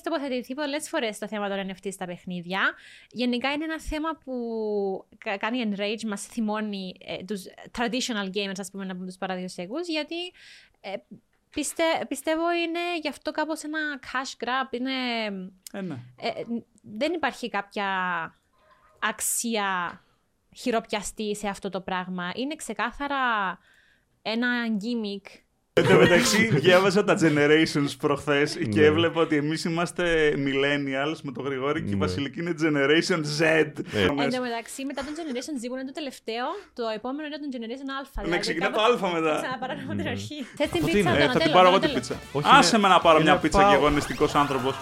έχεις τοποθετηθεί πολλές φορές το θέμα των NFT στα παιχνίδια. Γενικά είναι ένα θέμα που κάνει enrage, μας θυμώνει ε, τους traditional gamers, ας πούμε, από τους παραδοσιακού, γιατί ε, πιστε, πιστεύω είναι γι' αυτό κάπως ένα cash grab. Είναι, Ε, ναι. ε, δεν υπάρχει κάποια αξία χειροπιαστή σε αυτό το πράγμα. Είναι ξεκάθαρα ένα gimmick. Εν τω μεταξύ, διάβαζα τα generations προχθές και Ναι. έβλεπα ότι εμείς είμαστε millennials με το Γρηγόρη και η Ναι. Βασιλική είναι generation Z. Ε. Εν τω μεταξύ, μετά τον Generation Z που είναι το τελευταίο, το επόμενο είναι τον Generation Alpha. Ναι, ξεκινά το Α μετά. Ξαναπαράγω από την αρχή. Θες την τι πίτσα, είναι; Ε, τον θα την Donatello, πάρω εγώ τον την Donatello. πίτσα. Όχι, Άσε είναι- με να πάρω είναι μια πίτσα πάω- και εγώ νηστικός άνθρωπος.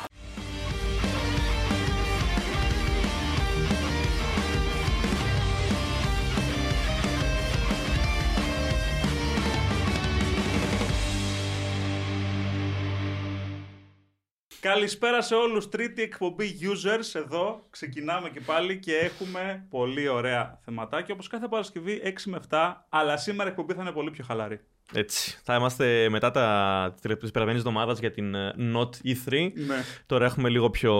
Καλησπέρα σε όλους. Τρίτη εκπομπή users εδώ. Ξεκινάμε και πάλι και έχουμε πολύ ωραία θεματάκια. Όπως κάθε Παρασκευή 6 με 7. Αλλά σήμερα η εκπομπή θα είναι πολύ πιο χαλαρή. Έτσι. Θα είμαστε μετά τα τη περασμένη εβδομάδα για την ε, Not E3. Ναι. Τώρα έχουμε λίγο πιο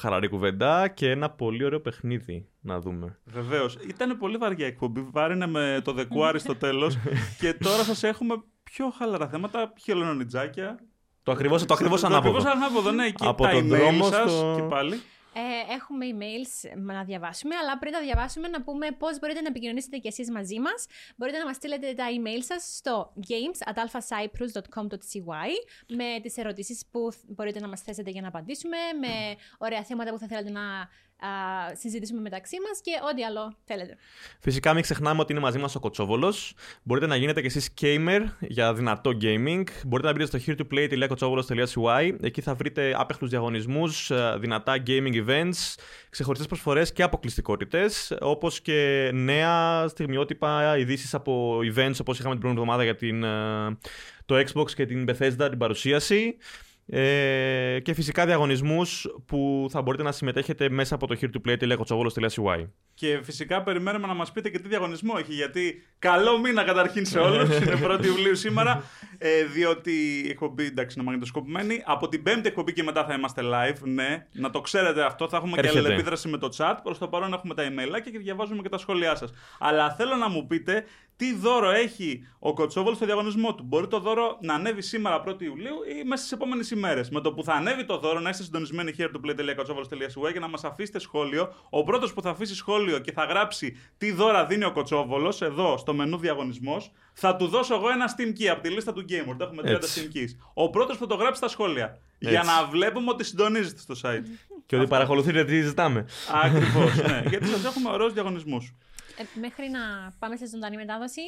χαλαρή κουβέντα και ένα πολύ ωραίο παιχνίδι να δούμε. Βεβαίως. Ήταν πολύ βαριά η εκπομπή. Βάρινε με το δεκουάρι στο τέλος. και τώρα σας έχουμε πιο χαλαρά θέματα. Χελονονιτζάκια. Το ακριβώς, το ακριβώς Το ανάποδο. ακριβώς ανάποδο, ναι. Και Από τα τον email δρόμο σας στο- και πάλι. Ε, έχουμε emails να διαβάσουμε, αλλά πριν τα διαβάσουμε να πούμε πώς μπορείτε να επικοινωνήσετε κι εσείς μαζί μας. Μπορείτε να μας στείλετε τα email σας στο games.alphacyprus.com.cy με τις ερωτήσεις που μπορείτε να μας θέσετε για να απαντήσουμε, με ωραία θέματα που θα θέλετε να α, συζητήσουμε μεταξύ μας και ό,τι άλλο θέλετε. Φυσικά μην ξεχνάμε ότι είναι μαζί μας ο Κοτσόβολος. Μπορείτε να γίνετε κι εσείς gamer για δυνατό gaming. Μπορείτε να μπείτε στο heretoplay.kotsovolos.cy Εκεί θα βρείτε άπεχτους διαγωνισμούς, ε, δυνατά gaming events, ξεχωριστές προσφορές και αποκλειστικότητες, όπως και νέα στιγμιότυπα ειδήσεις από events όπως είχαμε την προηγούμενη εβδομάδα για την, ε, το Xbox και την Bethesda την παρουσίαση. Ε, και φυσικά διαγωνισμούς που θα μπορείτε να συμμετέχετε μέσα από το heretoplay.kotsovolos.cy Και φυσικά περιμένουμε να μας πείτε και τι διαγωνισμό έχει. Γιατί καλό μήνα καταρχήν σε όλους. είναι 1η Ιουλίου σήμερα. Ε, διότι η εκπομπή εντάξει είναι μαγνητοσκοπημένη. Από την πέμπτη εκπομπή και μετά θα είμαστε live. Ναι, να το ξέρετε αυτό. Θα έχουμε Έρχεται. και αλληλεπίδραση με το chat. Προς το παρόν έχουμε τα email και διαβάζουμε και τα σχόλιά σας. Αλλά θέλω να μου πείτε τι δώρο έχει ο Κοτσόβολος στο διαγωνισμό του. Μπορεί το δώρο να ανέβει σήμερα 1η Ιουλίου ή μέσα στις επόμενες ημέρες. Με το που θα ανέβει το δώρο, να είστε συντονισμένοι here του play.kotsovolos.cy και να μας αφήσετε σχόλιο. Ο πρώτος που θα αφήσει σχόλιο και θα γράψει τι δώρα δίνει ο Κοτσόβολος εδώ στο μενού διαγωνισμός, θα του δώσω εγώ ένα Steam Key από τη λίστα του Gamer. Το έχουμε 30 Έτσι. Steam Keys. Ο πρώτος που το γράψει στα σχόλια. Για Έτσι. να βλέπουμε ότι συντονίζετε στο site. Και ότι παρακολουθείτε τι ζητάμε. Ακριβώς, ναι. Γιατί σας έχουμε ωραίους διαγωνισμούς. Ε, μέχρι να πάμε σε ζωντανή μετάδοση,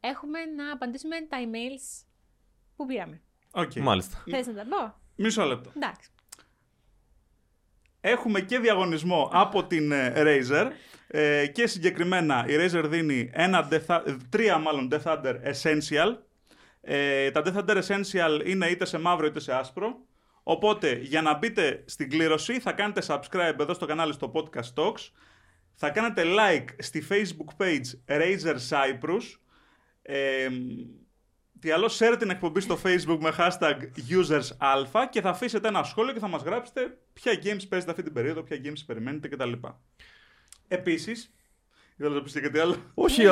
έχουμε να απαντήσουμε τα emails που πήραμε. Okay. Μάλιστα. Θες να τα πω; Μισό λεπτό. Εντάξει. Έχουμε και διαγωνισμό από την ε, Razer ε, και συγκεκριμένα η Razer δίνει ένα Death, ε, τρία μάλλον Death Thunder Essential. Ε, τα Death Thunder Essential είναι είτε σε μαύρο είτε σε άσπρο. Οπότε για να μπείτε στην κλήρωση θα κάνετε subscribe εδώ στο κανάλι στο Podcast Talks. Θα κάνετε like στη Facebook page Razer Cyprus. Ε, τι άλλο, share την εκπομπή στο facebook με hashtag usersαλφα και θα αφήσετε ένα σχόλιο και θα μας γράψετε ποια games παίζετε αυτή την περίοδο, ποια games περιμένετε κτλ. Επίσης, ήθελα να πεις και κάτι άλλο. Όχι, ε,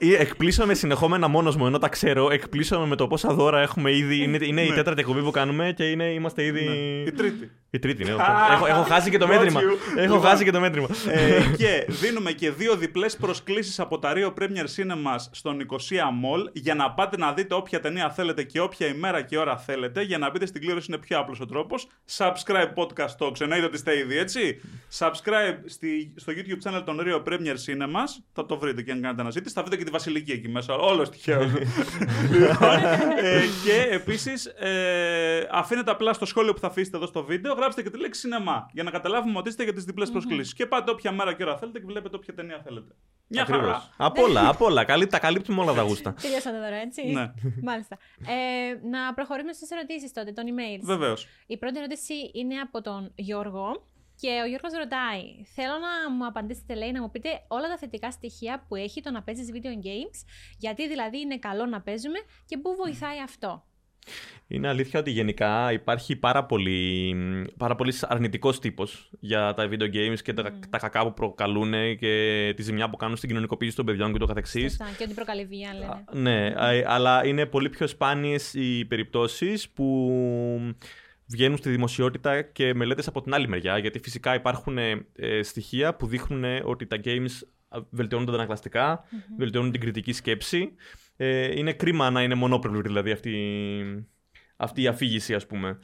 ε, ε, εκπλήσωμαι συνεχόμενα μόνος μου, ενώ τα ξέρω. Εκπλήσωμαι με το πόσα δώρα έχουμε ήδη. Είναι, είναι η Ναι. τέταρτη εκπομπή που κάνουμε και είναι, είμαστε ήδη. Η τρίτη. Η τρίτη, ναι. Α, έχω, έχω χάσει και το got μέτρημα. you. Έχω Λοιπόν. χάσει και το μέτρημα. ε, και δίνουμε και δύο διπλές προσκλήσεις από τα Rio Premier Cinemas στον Nicosia Mall για να πάτε να δείτε όποια ταινία θέλετε και όποια ημέρα και ώρα θέλετε. Για να μπείτε στην κλήρωση είναι πιο απλός ο τρόπος. Subscribe Podcast Talks, εννοείται ότι είστε ήδη έτσι. Subscribe στη, στο YouTube channel των Rio Premier Cinemas. Θα το βρείτε και αν κάνετε αναζήτηση. Θα βρείτε και τη Βασιλική εκεί μέσα. Όλος τυχαίο. λοιπόν, ε, και επίσης ε, αφήνετε απλά στο σχόλιο που θα αφήσετε εδώ στο βίντεο, γράψτε και τη λέξη σινεμά για να καταλάβουμε ότι είστε για τις διπλές προσκλήσεις. Και πάτε όποια μέρα και ώρα θέλετε και βλέπετε όποια ταινία θέλετε. Μια χαρά. Ακριβώς. Απ' όλα, απ' όλα. Καλύ- Τα καλύπτουμε όλα τα γούστα. Τελειώσατε τώρα, έτσι. Ναι. Μάλιστα. Ε, να προχωρήσουμε στις ερωτήσεις τότε, των emails. Βεβαίως. Η πρώτη ερώτηση είναι από τον Γιώργο. Και ο Γιώργος ρωτάει, θέλω να μου απαντήσετε, λέει, να μου πείτε όλα τα θετικά στοιχεία που έχει το να παίζεις video games, γιατί δηλαδή είναι καλό να παίζουμε και πού βοηθάει αυτό. Είναι αλήθεια ότι γενικά υπάρχει πάρα πολύ, πάρα πολύς αρνητικός τύπος για τα video games και τα, τα κακά που προκαλούν και τη ζημιά που κάνουν στην κοινωνικοποίηση των παιδιών και το καθεξής. Σωστά, και ότι προκαλεί βία, λένε. Ναι, α- αλλά είναι πολύ πιο σπάνιες οι περιπτώσεις που βγαίνουν στη δημοσιότητα και μελέτες από την άλλη μεριά, γιατί φυσικά υπάρχουν ε, στοιχεία που δείχνουν ότι τα games βελτιώνουν τα αντανακλαστικά, βελτιώνουν την κριτική σκέψη. Ε, είναι κρίμα να είναι μονόπλευρη δηλαδή αυτή, αυτή η αφήγηση, ας πούμε.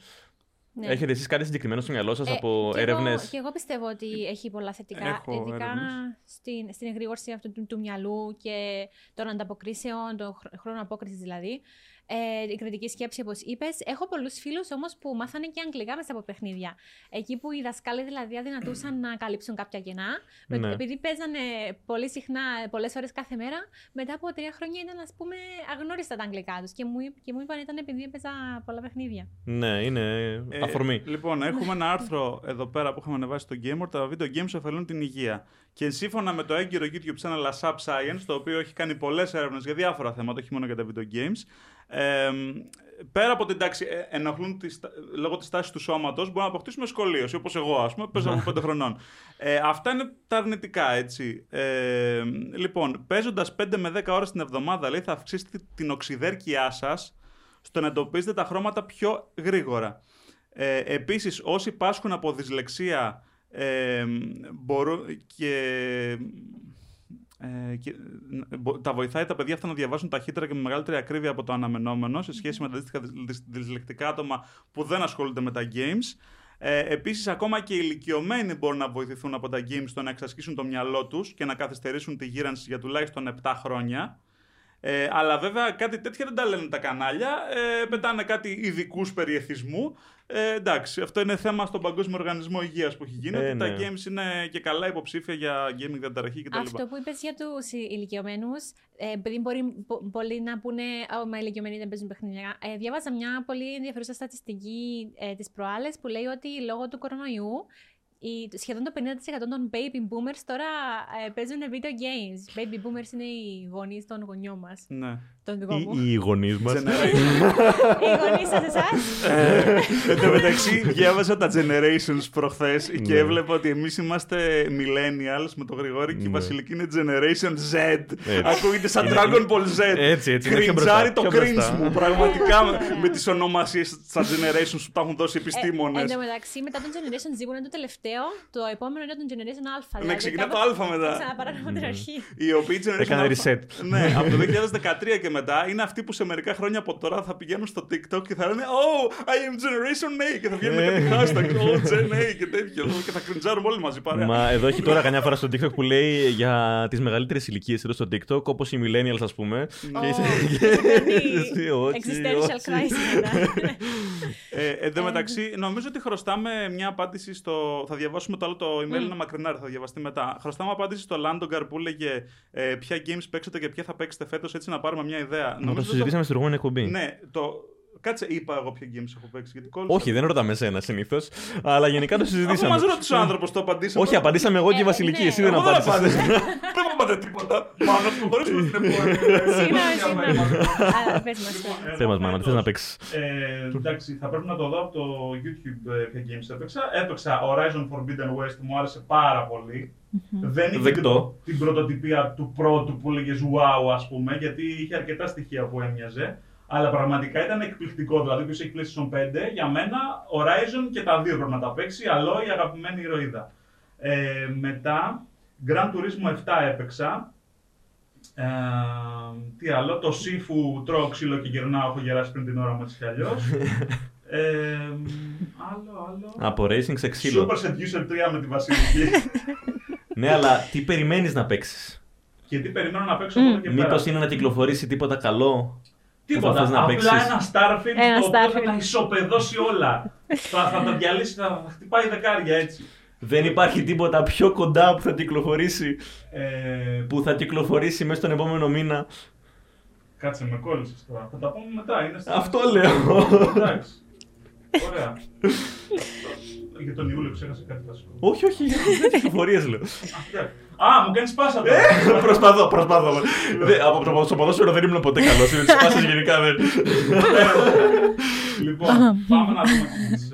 Ναι. Έχετε εσείς κάτι συγκεκριμένο στο μυαλό σας Ε, από και έρευνες; Εγώ, και εγώ πιστεύω ότι έχει πολλά θετικά. Έχω ειδικά έρευνες. στην, στην εγρήγορση αυτού του, του μυαλού και των ανταποκρίσεων, των χρ- χρόνων απόκρισης δηλαδή. Ε, η κριτική σκέψη, όπως είπες. Έχω πολλούς φίλους όμως που μάθανε και αγγλικά μέσα από παιχνίδια. Εκεί που οι δασκάλοι δηλαδή αδυνατούσαν να καλύψουν κάποια κενά. με- Ναι. Επειδή παίζανε πολύ συχνά, πολλές ώρες κάθε μέρα, μετά από τρία χρόνια ήταν ας πούμε αγνώριστα τα αγγλικά τους. Και μου, είπ- και μου είπαν ήταν επειδή έπαιζα πολλά παιχνίδια. Ναι, είναι Ε, αφορμή. Λοιπόν, έχουμε ένα άρθρο εδώ πέρα που έχουμε ανεβάσει στο Gamer. Τα video games ωφελούν την υγεία. Και σύμφωνα με το έγκυρο YouTube channel Asap Science, το οποίο έχει κάνει πολλές έρευνες για διάφορα θέματα, όχι μόνο για τα video games, ε, πέρα από την τάξη, ε, ενοχλούν τη, στα- λόγω της τάσης του σώματος, μπορούμε να αποκτήσουμε σκολίωση, όπως εγώ, ας πούμε, παίζω από 5 χρονών. Ε, αυτά είναι τα αρνητικά, έτσι. Ε, λοιπόν, παίζοντας 5 με 10 ώρες την εβδομάδα, λέει, θα αυξήσετε την οξυδέρκειά σας στο να εντοπίζετε τα χρώματα πιο γρήγορα. Ε, επίσης, όσοι πάσχουν από δυσλεξία ε, μπορούν και, ε, και, ε, μπο- τα βοηθάει τα παιδιά αυτά να διαβάσουν ταχύτερα και με μεγαλύτερη ακρίβεια από το αναμενόμενο σε σχέση με τα αντίστοιχα δυσ- δυσ- δυσλεκτικά άτομα που δεν ασχολούνται με τα games. Ε, επίσης, ακόμα και οι ηλικιωμένοι μπορούν να βοηθηθούν από τα games στο να εξασκήσουν το μυαλό τους και να καθυστερήσουν τη γύρανση για τουλάχιστον 7 χρόνια. Ε, αλλά βέβαια κάτι τέτοια δεν τα λένε τα κανάλια. Ε, πετάνε κάτι ειδικούς περιεθισμού. Ε, εντάξει, αυτό είναι θέμα στον Παγκόσμιο Οργανισμό Υγείας που έχει γίνει. Ε, ότι τα ναι. games είναι και καλά υποψήφια για gaming διαταραχή κτλ. Αυτό που είπες για τους ηλικιωμένους, ε, επειδή μπορεί πο- πολλοί να πούνε Ω, μα οι ηλικιωμένοι δεν παίζουν παιχνίδια. Ε, διάβαζα μια πολύ ενδιαφέρουσα στατιστική ε, της προάλλες που λέει ότι λόγω του κορονοϊού η, σχεδόν το 50% των baby boomers τώρα ε, παίζουν video games. Baby boomers είναι οι γονείς των γονιών μας. Ναι. Τον δικό μου. Οι, οι γονείς μας. Generation. οι γονείς σας, εσάς. Ε, Εν τω μεταξύ, διάβασα τα Generations προχθές και Ναι. έβλεπα ότι εμείς είμαστε Millennials με το Γρηγόρη και η Ναι. Βασιλική είναι Generation Z. Έτσι. Ακούγεται σαν Είναι- Dragon Ball Z. Έτσι, έτσι, είναι πιο Κριντζάρει μπροστά, το πιο cringe μπροστά. μου. Πραγματικά με, Ωραία. με τις ονομασίες στα Generations που τα έχουν δώσει οι επιστήμονες. Ε, εν τω μεταξύ, μετά τον Generation Z που είναι το τελευταίο, το επόμενο είναι τον Generation Alpha. Ναι, δηλαδή ξεκινά το κάπως Α μετά. Ξαναπάραμε από την αρχή. Οι οποίοι Generation Έκανε Alpha- reset. Ναι, από το 2013 και μετά είναι αυτοί που σε μερικά χρόνια από τώρα θα πηγαίνουν στο TikTok και θα λένε Oh, I am Generation A και θα βγαίνουν με κάτι hashtag Oh, Gen A και τέτοιο και θα κριντζάρουμε όλοι μαζί παρέα. Μα εδώ έχει τώρα καμιά φορά στο TikTok που λέει για τις μεγαλύτερες ηλικίες εδώ στο TikTok, όπως οι millennials, ας πούμε. Ω, Εσύ, όχι, Existential όχι. crisis. μετά. Ε, εν τω μεταξύ, νομίζω ότι χρωστάμε μια απάντηση στο. Θα διαβάσουμε το άλλο το email, είναι μακρινάρι, θα διαβαστεί μετά. Χρωστάμε απάντηση στο Landogar που έλεγε ε, ποια games παίξετε και ποια θα παίξετε φέτος, έτσι να πάρουμε μια ιδέα. Να το Νομίζω συζητήσαμε στην προηγούμενη εκπομπή. Ναι, το. Κάτσε, είπα εγώ ποια games έχω παίξει. Γιατί κόλλησα. Όχι, δεν ρωτάμε εσένα συνήθως. Αλλά γενικά το Αφού συζητήσαμε. μας ρώτησε ο άνθρωπος, το απαντήσαμε. Όχι, απαντήσαμε εγώ και η Ε, Βασιλική. ναι. Εσύ δεν Εγώ δεν απάντησες. απάντησα. Δεν μου είπατε τίποτα. Μάνα, του χωρίσουμε την επόμενη. Συγγνώμη, συγγνώμη. Α, Πες μας τώρα. Θες μας, μάνα, τι θες να παίξεις. Ε, εντάξει, θα πρέπει να το δω από το YouTube ε, ποια games έπαιξα. Έπαιξα Horizon Forbidden West, μου άρεσε πάρα πολύ. Δεν είχε Δεκτό. την, την πρωτοτυπία του πρώτου που έλεγες wow, ας πούμε, γιατί είχε αρκετά στοιχεία που έμοιαζε. Αλλά πραγματικά ήταν εκπληκτικό. Δηλαδή, ποιος έχει PlayStation 5, για μένα Horizon και τα δύο πρέπει να τα παίξει. Αλό, η αγαπημένη ηρωίδα. Ε, μετά, Gran Turismo 7 έπαιξα. Ε, τι άλλο, το Sifu τρώω ξύλο και γυρνάω, έχω γεράσει πριν την ώρα μου έτσι κι αλλιώς. ε, άλλο, άλλο. Από racing σε ξύλο. Super Seducer 3 με τη Βασιλική. Ναι, αλλά τι περιμένεις να παίξεις; και τι περιμένω να παίξω από εδώ και πέρα. Μήπω είναι να κυκλοφορήσει τίποτα καλό; Τίποτα. θες να Απλά παίξεις. ένα Starfield Ένα το οποίο θα Starfield. τα ισοπεδώσει όλα. θα, θα τα διαλύσει, θα χτυπάει δεκάρια έτσι. Δεν υπάρχει τίποτα πιο κοντά που θα κυκλοφορήσει. Ε, Που θα κυκλοφορήσει μέσα στον επόμενο μήνα. Κάτσε με κόλλησες τώρα. Θα τα πούμε μετά. Είναι στα- Αυτό λέω. Εντάξει. Ωραία. για τον Ιούλιο ξέχασα κάτι βασικό. Όχι, όχι, για τι κυκλοφορίε λέω. Α, μου κάνεις πάσα τώρα. Ε, προσπαθώ, προσπαθώ. Δεν- Από το- στο ποδόσφαιρο δεν ήμουν ποτέ καλός. Είναι τι πάσει γενικά δεν. λοιπόν, πάμε να δούμε τις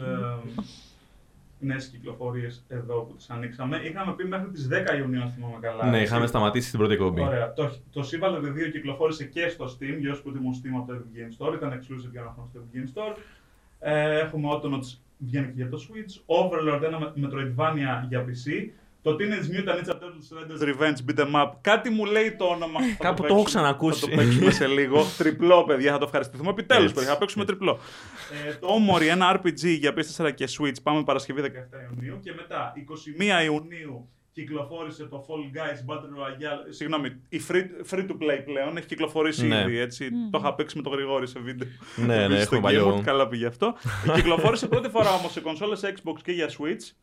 νέες κυκλοφορίες εδώ που τις ανοίξαμε. Είχαμε πει μέχρι τις 10 Ιουνίου, αν θυμάμαι καλά. Ναι, έτσι. είχαμε σταματήσει την πρώτη εκπομπή. Ωραία. Το, το Sea Battle 2 κυκλοφόρησε και στο Steam, για όσου που τιμούν Steam από το Epic Game Store. Ήταν exclusive για ένα χρόνο στο Epic Game Store. Ε, έχουμε Autonauts βγαίνει και για το Switch. Overlord, ένα με- Metroidvania για PC. Το Teenage Mutant Ninja Turtles Shredder's Revenge Beat 'em Up. Κάτι μου λέει το όνομα. Θα Κάπου το παίξουμε- έχω ξανακούσει. Θα το παίξουμε σε λίγο. τριπλό, παιδιά, θα το ευχαριστηθούμε. Επιτέλους, Έτσι. παιδιά, θα παίξουμε τριπλό. ε, το Omori, ένα RPG για PS4 και Switch. Πάμε Παρασκευή 17 Ιουνίου. Και μετά, 21 Ιουνίου, κυκλοφόρησε το Fall Guys Battle Royale. Συγγνώμη, η free, free to play πλέον έχει κυκλοφορήσει Ναι. ήδη. Έτσι. Το είχα παίξει με τον Γρηγόρη σε βίντεο. Ναι, ναι, Επίσης, έχουμε στο Game παλιό. Mode, Καλά πήγε αυτό. κυκλοφόρησε πρώτη φορά όμως σε κονσόλες Xbox και για Switch.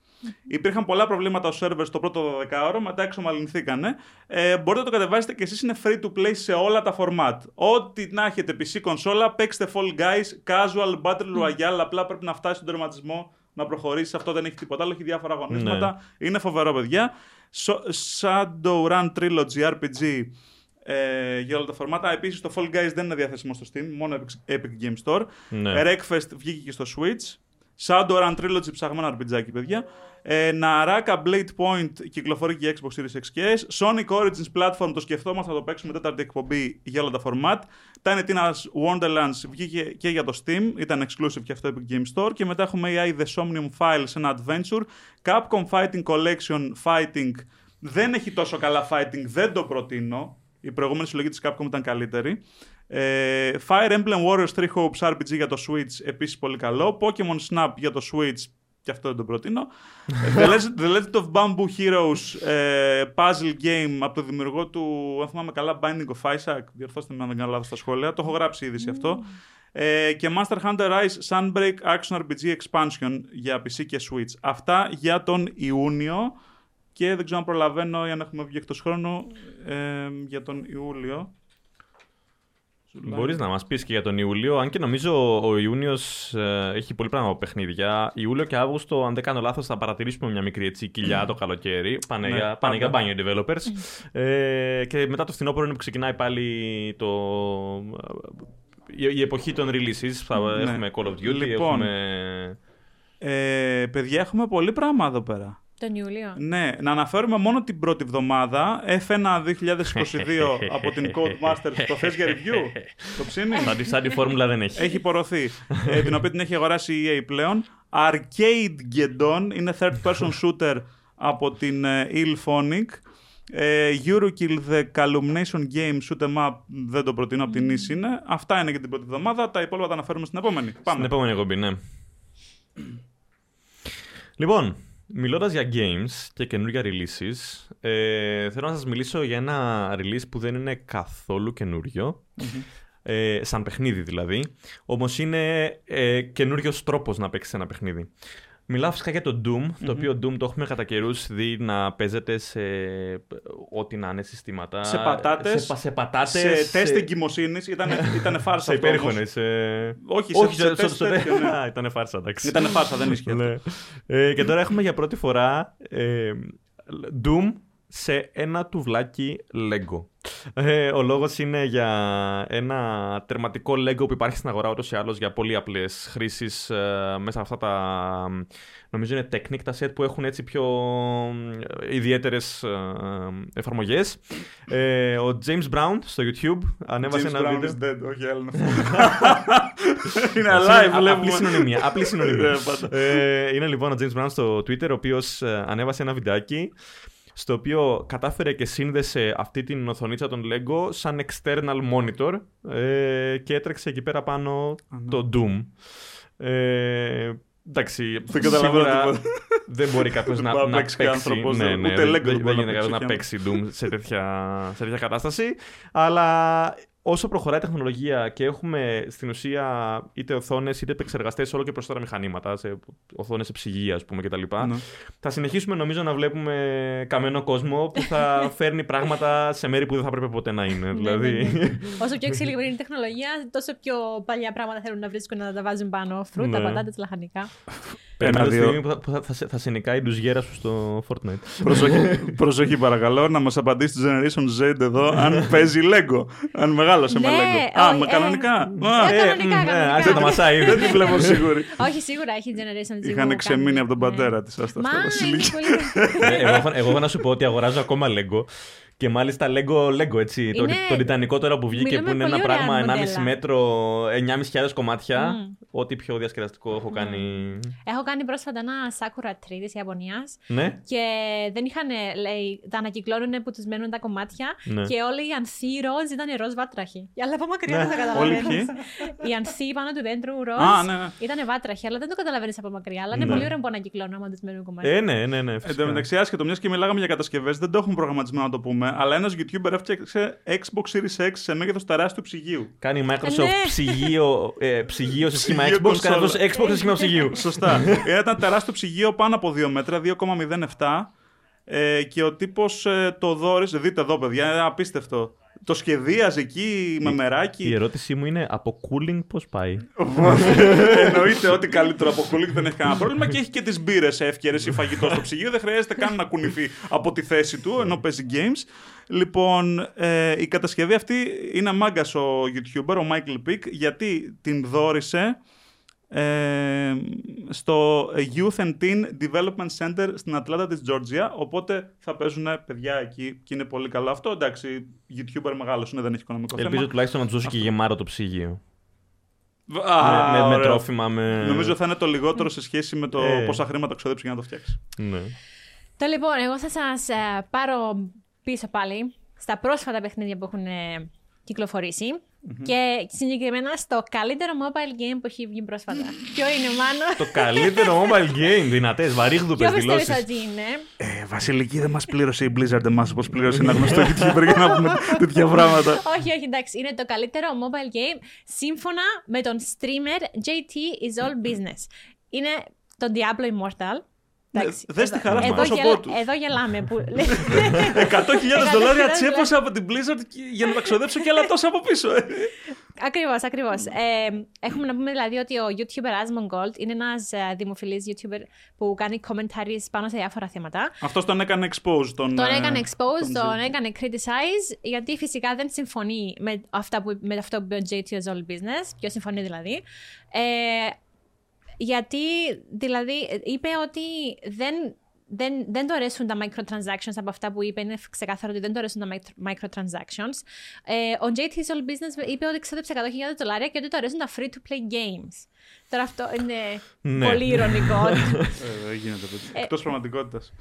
Υπήρχαν πολλά προβλήματα στο server στο πρώτο 12ωρο, μετά εξομαλυνθήκανε. Ε, μπορείτε να το κατεβάσετε και εσείς είναι free to play σε όλα τα format. Ό,τι να έχετε PC κονσόλα, παίξτε Fall Guys, casual, battle royale, απλά πρέπει να φτάσει στον τερματισμό να προχωρήσεις. Αυτό δεν έχει τίποτα άλλο, έχει διάφορα αγωνίσματα. Είναι φοβερό, παιδιά. So- Shadowrun Trilogy RPG ε, για όλα τα φορμάτα. Επίσης το Fall Guys δεν είναι διαθέσιμο στο Steam, μόνο Epic- Epic Game Store. Ναι. Wreckfest βγήκε και στο Switch. Shadowrun Trilogy ψαγμένο αρπιτζάκι, παιδιά. Ε, Naraka Blade Point κυκλοφορεί και για Xbox Series X και S. Sonic Origins Platform το σκεφτόμαστε, θα το παίξουμε τέταρτη εκπομπή για όλα τα format. Tiny Tina's Wonderlands βγήκε και για το Steam, ήταν exclusive και αυτό Epic Game Store. Και μετά έχουμε AI The Somnium Files, ένα adventure. Capcom Fighting Collection Fighting δεν έχει τόσο καλά fighting, δεν το προτείνω. Η προηγούμενη συλλογή της Capcom ήταν καλύτερη. Ε, Fire Emblem Warriors 3 Hopes RPG για το Switch, επίσης πολύ καλό. Pokemon Snap για το Switch, και αυτό δεν το προτείνω. Ε, The, Legend, The Legend of Bamboo Heroes ε, puzzle game από το δημιουργό του, αν θυμάμαι καλά, Binding of Isaac. Διορθώστε με αν δεν κάνω λάθος στα σχόλια. Το έχω γράψει ήδη σε αυτό. Ε, και Monster Hunter Rise Sunbreak Action RPG Expansion για PC και Switch. Αυτά για τον Ιούνιο. Και δεν ξέρω αν προλαβαίνω ή αν έχουμε βγει εκτός χρόνου ε, για τον Ιούλιο. Μπορείς να μας πεις και για τον Ιούλιο, αν και νομίζω ο Ιούνιος έχει πολύ πράγμα από παιχνίδια. Ιούλιο και Αύγουστο, αν δεν κάνω λάθος, θα παρατηρήσουμε μια μικρή έτσι, κοιλιά το καλοκαίρι. Πάνε, Ναι, για, πάνε για πάντα. μπάνιο οι developers. ε, και μετά το φθινόπωρο είναι που ξεκινάει πάλι το. Η, η εποχή των releases. Θα Ναι. έχουμε Call of Duty, Λοιπόν. έχουμε. Ε, παιδιά, έχουμε πολύ πράγμα εδώ πέρα. Τον Ιούλιο. Ναι, να αναφέρουμε μόνο την πρώτη εβδομάδα F1 2022 από την Codemasters. Το θες για review, το ψήνεις; Σαν τη, σαν τη φόρμουλα δεν έχει. Έχει υπορωθεί. ε, την οποία την έχει αγοράσει η EA πλέον. Arcade Geddon είναι third person shooter από την ε, Illphonic. Ε, Eurokill The Calumnation Game Shoot 'em Up δεν το προτείνω από την Nis είναι. Αυτά είναι για την πρώτη εβδομάδα. Τα υπόλοιπα τα αναφέρουμε στην επόμενη. Πάμε. Στην επόμενη εκπομπή, ναι. Λοιπόν, μιλώντας για games και καινούργια releases, ε, θέλω να σας μιλήσω για ένα release που δεν είναι καθόλου καινούριο. Ε, σαν παιχνίδι δηλαδή. Όμως είναι ε, καινούριος τρόπος να παίξεις ένα παιχνίδι. Μιλάω φυσικά για το Doom, το οποίο Doom το έχουμε κατά καιρούς δει να παίζεται σε ό,τι να είναι συστήματα. Σε πατάτες, Σε, σε πατάτες. σε τεστ εγκυμοσύνης ήταν, ήταν φάρσα σε αυτό. όμως. υπέρηχονες, ε, Όχι, σε, Όχι, σε στο- τεστ στο- τέτοιο, ναι. Α, Ήταν φάρσα, εντάξει. Ήταν φάρσα, δεν ίσχυε. αυτό. Ναι. Ε, και τώρα έχουμε για πρώτη φορά ε, Doom σε ένα τουβλάκι Lego. Ε, ο λόγος είναι για ένα τερματικό Lego που υπάρχει στην αγορά ούτως ή άλλως για πολύ απλές χρήσεις ε, μέσα από αυτά τα νομίζω είναι Technic τα set που έχουν έτσι πιο ε, ιδιαίτερες ε, εφαρμογές. Ε, ο James Brown στο YouTube ανέβασε James ένα Brown βίντεο. is dead, όχι άλλο. Είναι Α, alive, Απλή βλέπουμε. συνωνυμία. Απλή συνωνυμία. Ναι, πάντα. Ε, είναι λοιπόν ο James Brown στο Twitter, ο οποίος ανέβασε ένα βιντεάκι στο οποίο κατάφερε και σύνδεσε αυτή την οθονίτσα των Lego σαν external monitor ε, και έτρεξε εκεί πέρα πάνω ναι. το Doom. Ε, εντάξει, Δεν καταλαβαίνω σίγουρα τίποτα. δεν μπορεί κάποιος Δεν να, μπορεί να να παίξει και παίξει. άνθρωπος, ναι, δεν- ναι, ούτε δεν- Lego δεν, δεν μπορεί να γίνεται κάποιος να παίξει παίξει Doom σε τέτοια, σε τέτοια κατάσταση. Αλλά όσο προχωράει η τεχνολογία και έχουμε στην ουσία είτε οθόνες είτε επεξεργαστές όλο και περισσότερα μηχανήματα, σε οθόνες σε ψυγεία, ας πούμε κτλ. Ναι. Θα συνεχίσουμε νομίζω να βλέπουμε καμένο κόσμο που θα φέρνει πράγματα σε μέρη που δεν θα πρέπει ποτέ να είναι. δηλαδή. Ναι, ναι, ναι. Όσο πιο εξελιγμένη είναι η τεχνολογία, τόσο πιο παλιά πράγματα θέλουν να βρίσκουν να τα βάζουν πάνω. Φρούτα, Ναι. πατάτες, λαχανικά. Περιμένω τη Ένα-δύο. στιγμή που θα, που θα, θα, σε- θα σε νικάει του γέρα σου στο Fortnite. προσοχή, προσοχή παρακαλώ να μας απαντήσει το Generation Z εδώ αν παίζει Lego. Αν μεγάλωσε με Ναι, Lego. Α, όχι, με ε, κανονικά. Α, ε, κανονικά, μ, κανονικά. άρχισε να τα μασάει. Δεν τη βλέπω σίγουρη. Όχι, σίγουρα έχει Generation Z. Είχαν που ξεμείνει κάνει. από τον Ναι. πατέρα της. Άστα Μα αυτά, είναι Βασιλική. πολύ. Ε, εγώ, έχω- εγώ έχω να σου πω ότι αγοράζω ακόμα Lego. Και μάλιστα Lego, Lego έτσι. Το, Είναι- το τιτανικό τώρα που βγήκε Μιλούμε που είναι ένα πολύ ωραία πράγμα 1,5 μοντέλα. μέτρο, 9.500 κομμάτια. Μμ. Ό,τι πιο διασκεδαστικό έχω κάνει. Έχω κάνει πρόσφατα ένα Sakura Tree τη Ιαπωνίας Ναι. και δεν είχαν, λέει, τα ανακυκλώνουν που τους μένουν τα κομμάτια Ναι. και όλοι οι ανθοί ροζ ήταν ροζ βάτραχοι. Αλλά από μακριά Ναι. δεν τα Όλοι καταλαβαίνει. ποιοι; Οι ανθοί πάνω του δέντρου ροζ Α, ναι, ναι. ήταν βάτραχοι, αλλά δεν το καταλαβαίνεις από μακριά. Αλλά είναι Ναι. πολύ ωραίο που ανακυκλώνουν άμα τους μένουν κομμάτια. Ε, ναι, ναι, ναι. Εν φυσικά. τω μεταξύ, άσχετο, μιας και μιλάγαμε για κατασκευές, δεν το έχουμε προγραμματισμένο να το πούμε. Αλλά ένας YouTuber έφτιαξε Xbox Series X σε μέγεθος τεράστιου ψυγείου. Κάνει Microsoft Ναι. ψυγείο, ε, ψυγείο σε σχήμα Ψυγείο Xbox, κάνει κονσόλα. αυτός Xbox σε σχήμα ψυγείου. Σωστά. Ήταν ένα τεράστιο ψυγείο πάνω από 2 μέτρα, 2,07. Ε, και ο τύπος ε, το δόρισε. Δείτε εδώ, παιδιά, είναι απίστευτο. Το σχεδίαζε εκεί με Η μεράκι. ερώτησή μου είναι από cooling πώς πάει; Εννοείται ότι καλύτερο από κουλίκ δεν έχει κανένα πρόβλημα και έχει και τις μπύρες εύκαιρες ή φαγητός στο ψυγείο. Δεν χρειάζεται καν να κουνηθεί από τη θέση του ενώ παίζει games. Λοιπόν, ε, η κατασκευή αυτή είναι μάγκας ο YouTuber, ο Michael Pick, γιατί την δόρισε ε, στο Youth and Teen Development Center στην Ατλάντα της Georgia, οπότε θα παίζουν παιδιά εκεί και είναι πολύ καλό αυτό. Εντάξει, YouTuber μεγάλος είναι, δεν έχει οικονομικό Ελπίζω θέμα. τουλάχιστον να τους δώσει και γεμάτο το ψυγείο. Α, με, με, με ωραίο. τρόφιμα, με. Νομίζω θα είναι το λιγότερο σε σχέση με το Ε. πόσα χρήματα ξοδέψει για να το φτιάξεις. Ναι. Το λοιπόν, εγώ θα σας ε, πάρω πίσω πάλι στα πρόσφατα παιχνίδια που έχουν ε, κυκλοφορήσει και συγκεκριμένα στο καλύτερο mobile game που έχει βγει πρόσφατα. Ποιο είναι, Μάνο; το καλύτερο mobile game, δυνατές, βαρύγδουπες Ποιο πιστεύεις δηλώσεις. ότι είναι; Ε, Βασιλική δεν μας πλήρωσε η Blizzard εμά όπως πλήρωσε ένα γνωστό YouTuber για να πούμε τέτοια πράγματα. όχι, όχι, εντάξει. Είναι το καλύτερο mobile game σύμφωνα με τον streamer JT is all business. Είναι το Diablo Immortal. Εντάξει, Ε, δες τη εδώ- χαρά στο εδώ πρόσωπό γελα- τους. Εδώ γελάμε. Που... 100.000 δολάρια 100.000 τσέπωσα από την Blizzard και- για να τα ξοδέψω και άλλα τόσα από πίσω. ε. Ακριβώς, ακριβώς. Ε, έχουμε να πούμε δηλαδή ότι ο YouTuber Asmongold είναι ένας ε, δημοφιλής YouTuber που κάνει commentaries πάνω σε διάφορα θέματα. Αυτός τον έκανε expose. Τον, Τον ε, έκανε expose, τον τον Jay. έκανε criticize, γιατί φυσικά δεν συμφωνεί με, αυτά που, με αυτό που είπε ο JT ως all business. Ποιο συμφωνεί δηλαδή. Ε, γιατί δηλαδή είπε ότι δεν, δεν, δεν του αρέσουν τα microtransactions από αυτά που είπε. Είναι ξεκάθαρο ότι δεν του αρέσουν τα micro- microtransactions. Ε, ο JT is all business είπε ότι ξόδεψε 100.000 δολάρια και ότι του αρέσουν τα free to play games. Τώρα αυτό είναι Ναι. πολύ ηρωνικό. Ε, Δεν γίνεται. Εκτός πραγματικότητας.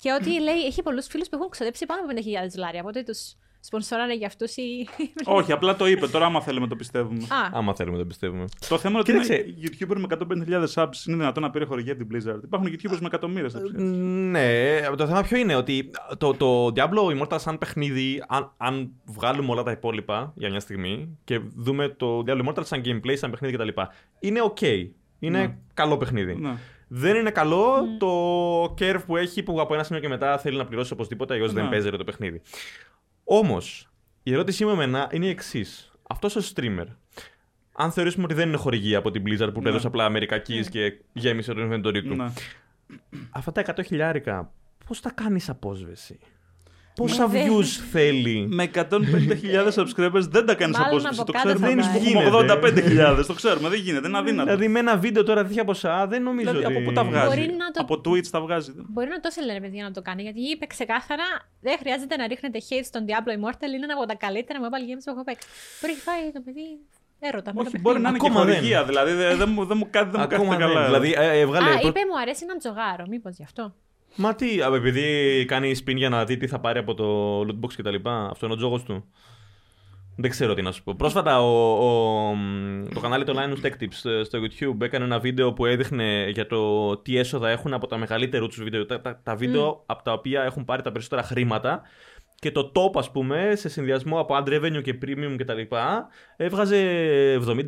Και ότι λέει έχει πολλούς φίλους που έχουν ξοδέψει πάνω από 50.000 δολάρια. Οπότε τους σπονσόραρε για αυτούς οι. Όχι, απλά το είπε. Τώρα, άμα θέλουμε, το πιστεύουμε. Α, Άμα θέλουμε το πιστεύουμε. Το θέμα είναι ότι είναι Κοίταξε. YouTuber με 150.000 subs είναι δυνατόν να πήρε χορηγία από την Blizzard. Υπάρχουν YouTubers με εκατομμύρια. στα ψυχα. Ναι, το θέμα ποιο είναι ότι το, το Diablo Immortal σαν παιχνίδι, αν, αν βγάλουμε όλα τα υπόλοιπα για μια στιγμή και δούμε το Diablo Immortal σαν gameplay, σαν παιχνίδι κτλ. Είναι ok. Είναι Ναι. καλό παιχνίδι. Ναι. Δεν είναι καλό το curve που έχει που από ένα σημείο και μετά θέλει να πληρώσει οπωσδήποτε, αλλιώς δεν Ναι. παίζει το παιχνίδι. Όμως, η ερώτησή μου εμένα είναι η εξής. Αυτός ο streamer, αν θεωρήσουμε ότι δεν είναι χορηγία από την Blizzard που Ναι. έδωσε απλά Αμερικά keys και γέμισε το inventory του, Ναι. αυτά τα 100 χιλιάρικα, πώς τα κάνεις απόσβεση; Πόσα δεν- views θέλει; Με 150.000 subscribers δεν τα κάνεις Μάλλον απόσβεση. από Το κάτω ξέρουμε. θα Εμείς πάει. που έχουμε Γίνεται. 85.000. Το ξέρουμε. Δεν γίνεται. Είναι αδύνατο. Δηλαδή με ένα βίντεο τώρα τέτοια ποσά δεν νομίζω Δηλαδή, ότι... από πού τα βγάζει; Μπορεί να το- Από Twitch τα βγάζει. μπορεί να το ήθελε ρε παιδιά να το κάνει. Γιατί είπε ξεκάθαρα δεν χρειάζεται να ρίχνετε hate στον Diablo Immortal. Είναι ένα από τα καλύτερα mobile games που έχω παίξει. Μπορεί να έχει φάει το παιδί έρωτα. με το Όχι, παιχνίδι. μπορεί να είναι και Ακόμα δεν. χορηγία. Δηλαδή δεν δεν μου, δεν μου, κάτι δεν μου Ακόμα κάθεται δεν. καλά. Δηλαδή ε, έβγαλε... Α, προ- είπε μου αρέσει να τζογάρω. Μήπως γι' αυτό. Μα τι, α, επειδή κάνει spin για να δει τι θα πάρει από το lootbox κτλ. Αυτό είναι ο τζόγος του. Δεν ξέρω τι να σου πω. Πρόσφατα ο, ο- μ, το κανάλι του Linus Tech Tips ε, στο YouTube έκανε ένα βίντεο που έδειχνε για το τι έσοδα έχουν από τα μεγαλύτερα τους βίντεο. Τα, τα, τα βίντεο από τα οποία έχουν πάρει τα περισσότερα χρήματα Και το top, ας πούμε, σε συνδυασμό από ad revenue και premium κτλ. έβγαζε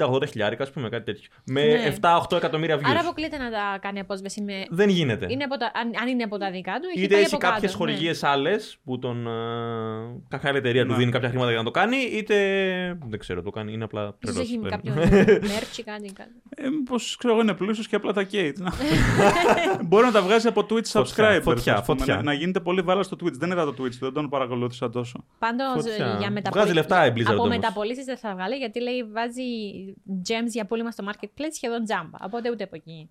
70-80 χιλιάρικα, ας πούμε, κάτι τέτοιο. Με Ναι. 7-8 εκατομμύρια views. Άρα αποκλείεται να τα κάνει απόσβεση με. Δεν γίνεται. Είναι από τα... αν, αν είναι από τα δικά του, έχει Είτε πάει έχει από κάτω, κάποιες ναι. χορηγίες άλλες που τον. ε, κάποια άλλη εταιρεία του Ναι. δίνει κάποια χρήματα για να το κάνει, είτε. Δεν ξέρω, το κάνει. Είναι απλά Ίσως τρελός. έχει κάποιο merch ή κάτι. κάτι. Ε, Μήπως ξέρω εγώ είναι πλούσιος και απλά τα καίει. Να- Μπορεί να τα βγάζει από Twitch Φωτιά, subscribers. φωτιά, ας πούμε, φωτιά. Να, να γίνεται πολύ βάλα στο Twitch. Δεν είδα το Twitch, δεν τον παρακολούθησα τόσο. Πάντως Φωτιά. για Βγάζει μεταπολίτες. λεφτά η Blizzard Από όμως. μεταπολίσεις δεν θα βγάλει γιατί λέει βάζει gems για πούλημα στο marketplace σχεδόν τζάμπα. Οπότε ούτε από εκεί.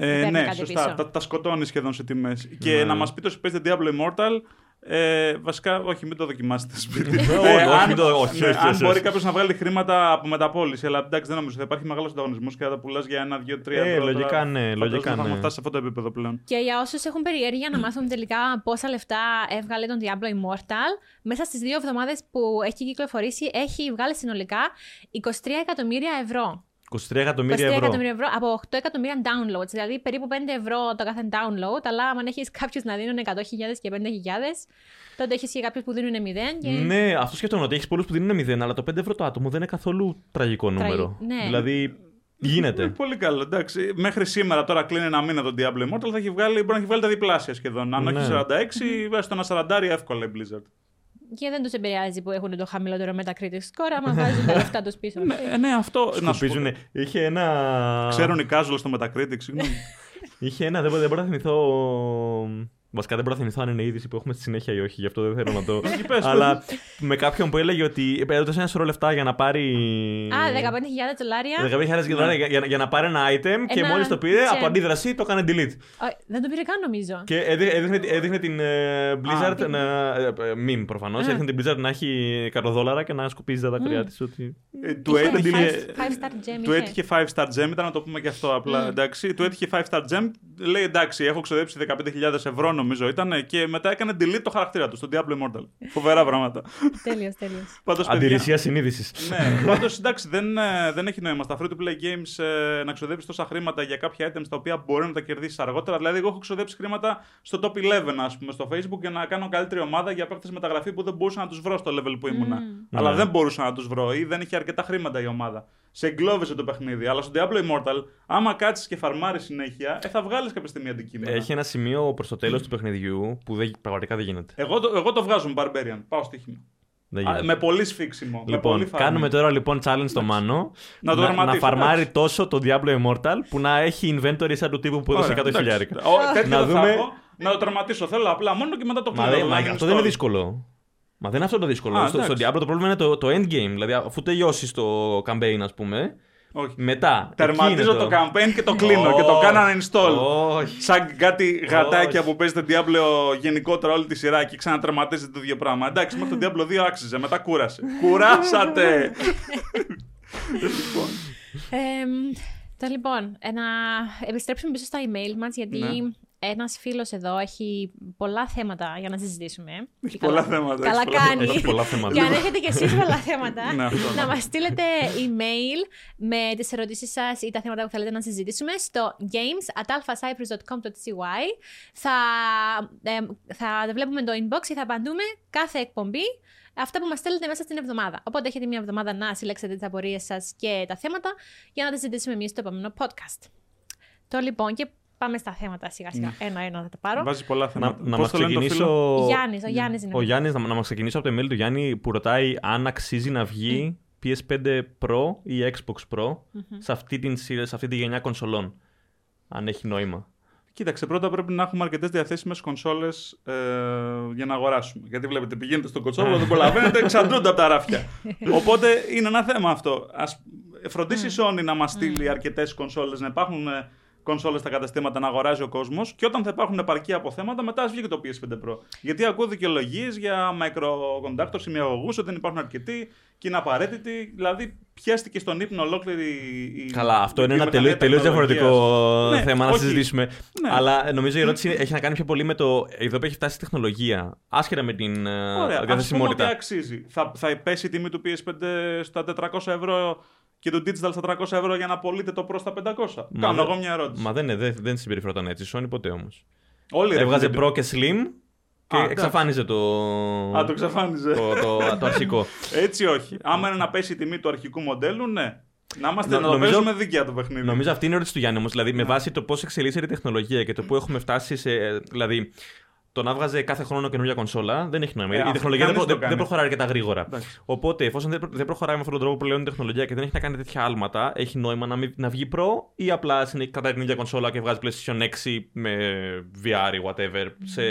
Ε, παίρνει ναι, κάτι σωστά. πίσω. Τα, τα σκοτώνεις σχεδόν σε τιμές. Και Ναι. να μας πείτε όσοι παίζετε Diablo Immortal. Ε, βασικά, όχι, μην το δοκιμάσετε σπίτι. όχι, Ε, όχι, αν- μην το- όχι, ναι, όχι, αν όχι, μπορεί όχι. κάποιος να βγάλει χρήματα από μεταπόληση. Αλλά εντάξει, δεν νομίζω. Θα υπάρχει μεγάλος ανταγωνισμός και θα τα πουλάς για ένα, δύο, τρία Ε, ευρώ. λογικά Τώρα ναι, φαντάζομαι λογικά Θα ναι. έχουμε φτάσει σε αυτό το επίπεδο πλέον. Και για όσους έχουν περιέργεια να μάθουν τελικά πόσα λεφτά έβγαλε τον Diablo Immortal, μέσα στις δύο εβδομάδες που έχει κυκλοφορήσει, έχει βγάλει συνολικά 23 εκατομμύρια ευρώ. 23 εκατομμύρια 23 ευρώ. εκατομμύρια ευρώ από 8 εκατομμύρια downloads. Δηλαδή περίπου 5 ευρώ το κάθε download. Αλλά αν έχεις κάποιους να δίνουν 100.000 και 50.000, τότε έχεις και κάποιους που δίνουν 0. Και... Ναι, αυτό σκέφτομαι ότι έχεις πολλούς που δίνουν 0, αλλά το 5 ευρώ το άτομο δεν είναι καθόλου τραγικό νούμερο. ναι. Δηλαδή Είναι γίνεται. πολύ καλό, εντάξει. Μέχρι σήμερα, τώρα κλείνει ένα μήνα το Diablo Immortal, θα έχει βγάλει, μπορεί να έχει βγάλει τα διπλάσια σχεδόν. Αν Ναι. όχι 46, βάζει το ένα 40 εύκολα η Blizzard. Και δεν τους επηρεάζει που έχουν το χαμηλότερο Metacritic score, άμα βγάζουν τα λεφτά τους πίσω. Ε, ναι, αυτό. να σου πω. Σκουπίζουνε. Είχε ένα. Ξέρουν οι casuals στο Metacritic, συγγνώμη. Είχε ένα. Δεν, μπορώ- δεν μπορώ να θυμηθώ. Βασικά δεν μπορώ να θυμηθώ αν είναι είδηση που έχουμε στη συνέχεια ή όχι, γι' αυτό δεν θέλω να το. Όχι, πες, Αλλά με κάποιον που έλεγε ότι έδωσε ένα σωρό λεφτά για να πάρει. Α, 15.000 δολάρια. 15.000 δολάρια για, για, για να πάρει ένα item και Ένα μόλις το πήρε, gem. από αντίδραση το έκανε delete. Ω, Δεν το πήρε καν νομίζω. Και έδει- έδειχνε, έδειχνε την ε, Blizzard Α. να. Ε, meme προφανώς. Έδειχνε την Blizzard να έχει 100 δολάρια και να σκουπίζει τα δάκρυά της. Ότι... Ε, Του Είχε έτυχε. five- five star gem Του είχε. έτυχε 5 star gem, ήταν να το πούμε και αυτό απλά. Εντάξει. Του έτυχε 5 star gem, λέει εντάξει, έχω ξοδέψει 15.000 ευρώ νομίζω ήταν και μετά έκανε delete το χαρακτήρα του στο Diablo Immortal. Φοβερά πράγματα. Τέλειος, τέλειος. Πάντως, παιδιά, Αντιρρησία συνείδησης. ναι, πάντως εντάξει, δεν, ε, δεν έχει νόημα στα free to play games ε, να ξοδέψεις τόσα χρήματα για κάποια items τα οποία μπορεί να τα κερδίσεις αργότερα. Δηλαδή, εγώ έχω ξοδέψει χρήματα στο top 11, ας πούμε, στο Facebook για να κάνω καλύτερη ομάδα για παίχτε μεταγραφή που δεν μπορούσα να τους βρω στο level που ήμουνα. Αλλά Ναι. δεν μπορούσα να τους βρω ή δεν είχε αρκετά χρήματα η ομάδα. Σε εγκλώβησε το παιχνίδι. Αλλά στο Diablo Immortal, άμα κάτσεις και φαρμάρεις συνέχεια, ε, θα βγάλεις κάποια στιγμή αντικείμενα. Έχει ένα σημείο προς το τέλος του παιχνιδιού που δεν, πραγματικά δεν γίνεται. Εγώ, το, εγώ το βγάζω με Barbarian. Πάω στοίχημα. Δεν Α, γίνεται. με πολύ σφίξιμο. με πολύ Λοιπόν, farming. κάνουμε τώρα λοιπόν challenge στο Μάνο Να το να, δραματίσει, φαρμάρει εντάξει. τόσο το Diablo Immortal που να έχει inventory σαν του τύπου που έδωσε 100 Ωραία, εντάξει. χιλιάρικα. Ο- τέτοιο Να δεν θα δούμε- έχω. Να το τερματίσω. Θέλω απλά μόνο και μετά το Μα, κλείνω. δεν- το μα να γίνει αυτό δεν είναι story. δύσκολο. Μα δεν είναι αυτό το δύσκολο. Α, στο, στο εντάξει. Diablo το πρόβλημα είναι το, το endgame. Δηλαδή, αφού τελειώσει το campaign, ας πούμε, Όχι. μετά. Τερματίζω εκεί το είναι campaign και το κλείνω και το Όχι. κάνω uninstall. Όχι. Σαν κάτι γατάκια Όχι. που παίζετε Diablo γενικότερα όλη τη σειρά και ξανατερματίζετε το ίδιο πράγμα. Εντάξει, μέχρι το Diablo 2 άξιζε, μετά κούρασε. Κουράσατε! λοιπόν, Ε, τα λοιπόν, ε, να επιστρέψουμε πίσω στα email μας, γιατί Ναι. Ένας φίλος εδώ έχει πολλά θέματα για να συζητήσουμε. Έχει Και πολλά καλά- θέματα, Καλά έχει πολλά κάνει. Έχει πολλά θέματα. Και αν έχετε κι εσείς πολλά θέματα, Ναι, αυτό, ναι. να μας στείλετε email με τις ερωτήσεις σας ή τα θέματα που θέλετε να συζητήσουμε στο games at alphacyprus.com.cy θα, ε, θα βλέπουμε το inbox και θα απαντούμε κάθε εκπομπή αυτά που μας στέλνετε μέσα στην εβδομάδα. Οπότε έχετε μια εβδομάδα να συλλέξετε τις απορίες σας και τα θέματα για να τα συζητήσουμε εμείς στο επόμενο podcast. Το λοιπόν και πάμε στα θέματα σιγά σιγά. Ένα-ένα θα τα πάρω. βάζει πολλά Να, θέματα. να Πώς μας το λένε το φίλο; ξεκινήσω. Γιάννης, ο Γιάννης είναι. Ο Γιάννης, να, να μας ξεκινήσω από το email του Γιάννη που ρωτάει αν αξίζει να βγει PS5 Pro ή Xbox Pro σε, αυτή την, σειρά- σε αυτή τη γενιά κονσολών. Αν έχει νόημα. Κοίταξε, πρώτα πρέπει να έχουμε αρκετές διαθέσιμες κονσόλες ε, για να αγοράσουμε. Γιατί βλέπετε, πηγαίνετε στον κοτσόβολο, δεν προλαβαίνετε, εξαντλούνται από τα ράφια. Οπότε είναι ένα θέμα αυτό. Ας φροντίσει η Sony να μας στείλει αρκετές κονσόλες, να υπάρχουν κονσόλες στα καταστήματα να αγοράζει ο κόσμος και όταν θα υπάρχουν επαρκή αποθέματα, μετά ας βγει και το PS5 Pro. Γιατί ακούω δικαιολογίες για microconductors ημιαγωγού ότι δεν υπάρχουν αρκετοί και είναι απαραίτητοι. Δηλαδή, πιάστηκε στον ύπνο ολόκληρη η. Καλά, αυτό η είναι ένα βιομηχανία τελείω τεχνολογίας. διαφορετικό Ναι, θέμα να όχι. συζητήσουμε. Ναι. Αλλά νομίζω η ερώτηση έχει να κάνει πιο πολύ με το. Εδώ που έχει φτάσει η τεχνολογία, άσχετα με την ε, Ωραία, ας πούμε ότι διαθεσιμότητα. αξίζει. Θα, θα πέσει η τιμή του PS5 στα 400 ευρώ και του Digital στα 300 ευρώ για να πωλείτε το Pro στα 500. Μα Κάνω δεν- εγώ μια ερώτηση. Μα δεν, είναι, δεν, δεν συμπεριφερόταν έτσι η Sony ποτέ όμως. Όλοι ρε Έβγαζε φίλε, Pro και Slim Και Α, εξαφάνιζε το. Α, το εξαφάνιζε. το, το, το αρχικό. Έτσι όχι. Άμα είναι να πέσει η τιμή του αρχικού μοντέλου, ναι. Να είμαστε Νο- να το νομίζω- παίζουμε δίκαια το παιχνίδι. Νομίζω αυτή είναι η ερώτηση του Γιάννη όμως. Δηλαδή, με βάση το πώς εξελίσσεται η τεχνολογία και το που έχουμε φτάσει σε. Δηλαδή, το να βγάζει κάθε χρόνο καινούργια κονσόλα δεν έχει νόημα. Ε, η αυτό τεχνολογία δεν, κανείς προ- το δεν, κάνει. δεν προχωράει αρκετά γρήγορα. Εντάξει. Οπότε, εφόσον δεν, προ- δεν προχωράει με αυτόν τον τρόπο πλέον η τεχνολογία και δεν έχει να κάνει τέτοια άλματα, έχει νόημα να, μην- να βγει Pro ή απλά συνεχίζει κατά την ίδια κονσόλα και βγάζει PlayStation 6 με VR ή whatever σε,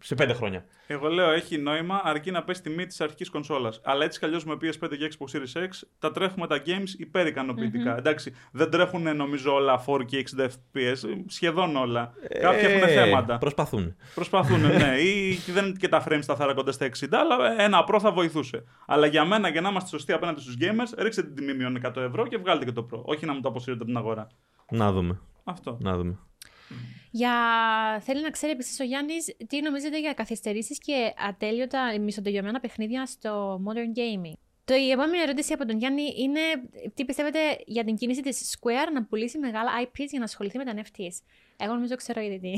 σε 5 χρόνια. Εγώ λέω έχει νόημα αρκεί να πέσει τιμή της αρχικής κονσόλας. Αλλά έτσι κι αλλιώς με PS5 και Xbox Series X τα τρέχουμε τα games υπέρ ικανοποιητικά. Εντάξει, δεν τρέχουν νομίζω όλα 4K 60 FPS, σχεδόν όλα. Κάποια έχουν Ε, θέματα. Προσπαθούν. Προσπαθούν, ναι. Ή δεν είναι και τα frames σταθερά κοντά στα 60, αλλά ένα Pro θα βοηθούσε. Αλλά για μένα, για να είμαστε σωστοί απέναντι στους gamers, ρίξτε την τιμή μείον 100 ευρώ και βγάλτε και το Pro. Όχι να μου το αποσύρετε από την αγορά. Να δούμε. Αυτό. Να δούμε. Για... Θέλει να ξέρει επίσης ο Γιάννης τι νομίζετε για καθυστερήσεις και ατέλειωτα μισοτελειωμένα παιχνίδια στο modern gaming; Το, η επόμενη ερώτηση από τον Γιάννη είναι τι πιστεύετε για την κίνηση της Square να πουλήσει μεγάλα IPs για να ασχοληθεί με τα NFTs. Εγώ νομίζω ξέρω ήδη τι.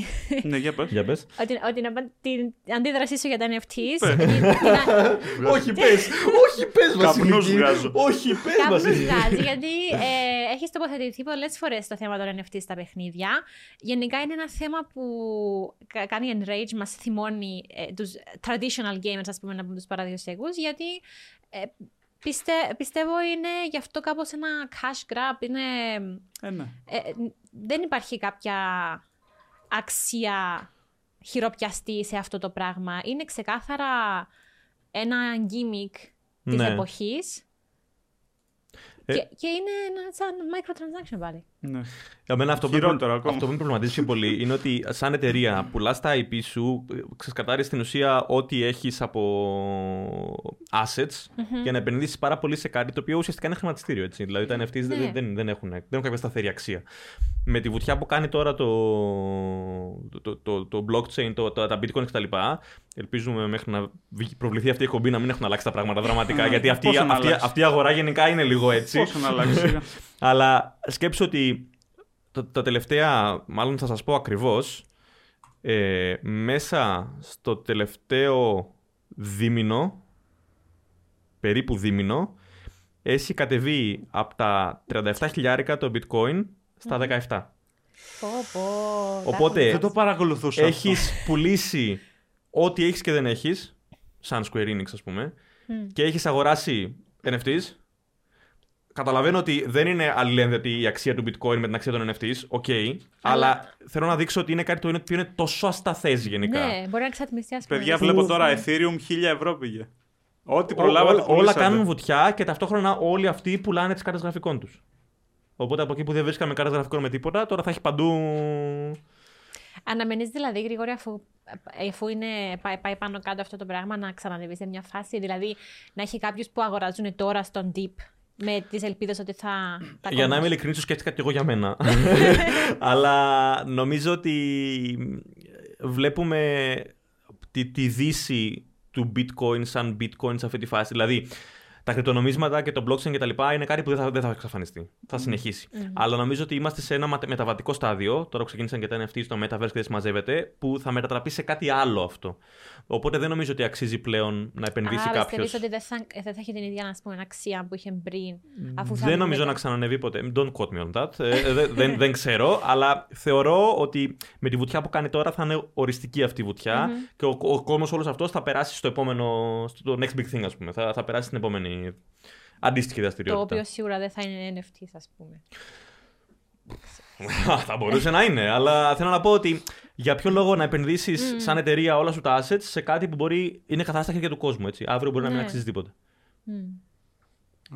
ναι, για πες. Για πες. ότι, ότι να, πά- την αντίδρασή σου για τα NFTs. Πες. είναι- είναι- όχι, πες! όχι, πες, Καπνούς βγάζω. Όχι, πες, Κάπου Βασιλική. βγάζει, γιατί ε, έχεις τοποθετηθεί πολλές φορές το θέμα των NFT στα παιχνίδια. Γενικά είναι ένα θέμα που κα- κάνει enrage, μας θυμώνει ε, τους traditional gamers, ας πούμε, από τους παραδοσιακούς, γιατί ε, πιστε, πιστεύω είναι γι' αυτό κάπως ένα cash grab. Είναι, Ε, ναι. ε, ε, δεν υπάρχει κάποια αξία χειροπιαστή σε αυτό το πράγμα. Είναι ξεκάθαρα ένα gimmick της Ναι. εποχής Ε. και, και είναι ένα σαν microtransaction πάλι. Ναι. Εμένα αυτό που, Χειρότερο με, ακόμα. αυτό που με προβληματίζει πιο πολύ είναι ότι σαν εταιρεία πουλάς τα IP σου, ξεσκατάρεις στην ουσία ό,τι έχεις από assets για να επενδύσεις πάρα πολύ σε κάτι το οποίο ουσιαστικά είναι χρηματιστήριο. Έτσι. Δηλαδή τα NFTs δεν, Ναι. δεν, δεν, έχουν, δεν έχουν κάποια σταθερή αξία. Με τη βουτιά που κάνει τώρα το, το, το, το blockchain, το, το, τα bitcoin κτλ. Ελπίζουμε μέχρι να βγει- προβληθεί αυτή η εκπομπή να μην έχουν αλλάξει τα πράγματα δραματικά. γιατί αυτή, Πόσο να αυτή, αλλάξεις; αυτή η αγορά γενικά είναι λίγο έτσι. Πόσο να αλλάξεις. Αλλά σκέψου ότι τα, τα τελευταία, μάλλον θα σας πω ακριβώς, ε, μέσα στο τελευταίο δίμηνο, περίπου δίμηνο, έχει κατεβεί από τα 37 χιλιάρικα το bitcoin στα 17. Πω, πω, Οπότε- τα Δεν το έχω παρακολουθούσα. αυτό. Έχεις πουλήσει ό,τι έχεις και δεν έχεις, σαν Square Enix ας πούμε, Μμ. και έχεις αγοράσει NFTs. Καταλαβαίνω ότι δεν είναι αλληλένδετη η αξία του bitcoin με την αξία των NFTs, οκ, αλλά θέλω να δείξω ότι είναι κάτι το είναι- οποίο είναι τόσο ασταθές γενικά. Ναι, μπορεί να εξατμιστεί ας πούμε. Παιδιά, Ου, βλέπω τώρα ναι. Ethereum 1000 ευρώ πήγε. Ό,τι Ό- προλάβατε. όλα, όλα πουλήσατε. κάνουν βουτιά και ταυτόχρονα όλοι αυτοί πουλάνε τις κάρτες γραφικών τους. Οπότε από εκεί που δεν βρίσκαμε κάρτες γραφικών με τίποτα, τώρα θα έχει παντού. Αναμένεις δηλαδή, Γρηγόρη, αφού, αφού είναι, πάει, πάει πάνω κάτω αυτό το πράγμα, να ξανανεβεί σε μια φάση. Δηλαδή, να έχει κάποιους που αγοράζουν τώρα στον Deep με τις ελπίδες ότι θα. τα Για να είμαι κομμάτια. ειλικρινής, το σκέφτηκα και εγώ για μένα. Αλλά νομίζω ότι βλέπουμε τη, τη δύση του bitcoin σαν bitcoin σε αυτή τη φάση. Δηλαδή, τα κρυπτονομίσματα και το blockchain και τα λοιπά είναι κάτι που δεν θα, δεν θα εξαφανιστεί. Θα συνεχίσει. Αλλά νομίζω ότι είμαστε σε ένα ματε- μεταβατικό στάδιο. Τώρα που ξεκίνησαν και τα NFT στο Metaverse και δεν συμμαζεύεται, που θα μετατραπεί σε κάτι άλλο αυτό. Οπότε δεν νομίζω ότι αξίζει πλέον να επενδύσει Άρα, κάποιος. πιστεύεις ότι δεν θα, δεν θα έχει την ίδια ας πούμε, αξία που είχε πριν, αφού θα Δεν νομίζω δούμε- να ξανανεβεί ποτέ. Don't quote me on that. Ε, δεν, δεν, δεν ξέρω, αλλά θεωρώ ότι με τη βουτιά που κάνει τώρα θα είναι οριστική αυτή η βουτια και ο, ο κόσμος όλος αυτός θα περάσει στο επόμενο. στο next big thing, ας πούμε. Θα, θα περάσει στην επόμενη αντίστοιχη Το δραστηριότητα. οποίο σίγουρα δεν θα είναι NFT, ας πούμε. θα μπορούσε να είναι, αλλά θέλω να πω ότι για ποιο λόγο να επενδύσεις σαν εταιρεία όλα σου τα assets σε κάτι που μπορεί είναι καθαρά στα χέρια του κόσμου. Έτσι. Αύριο μπορεί να μην Ναι. αξίζει τίποτα. Μμ.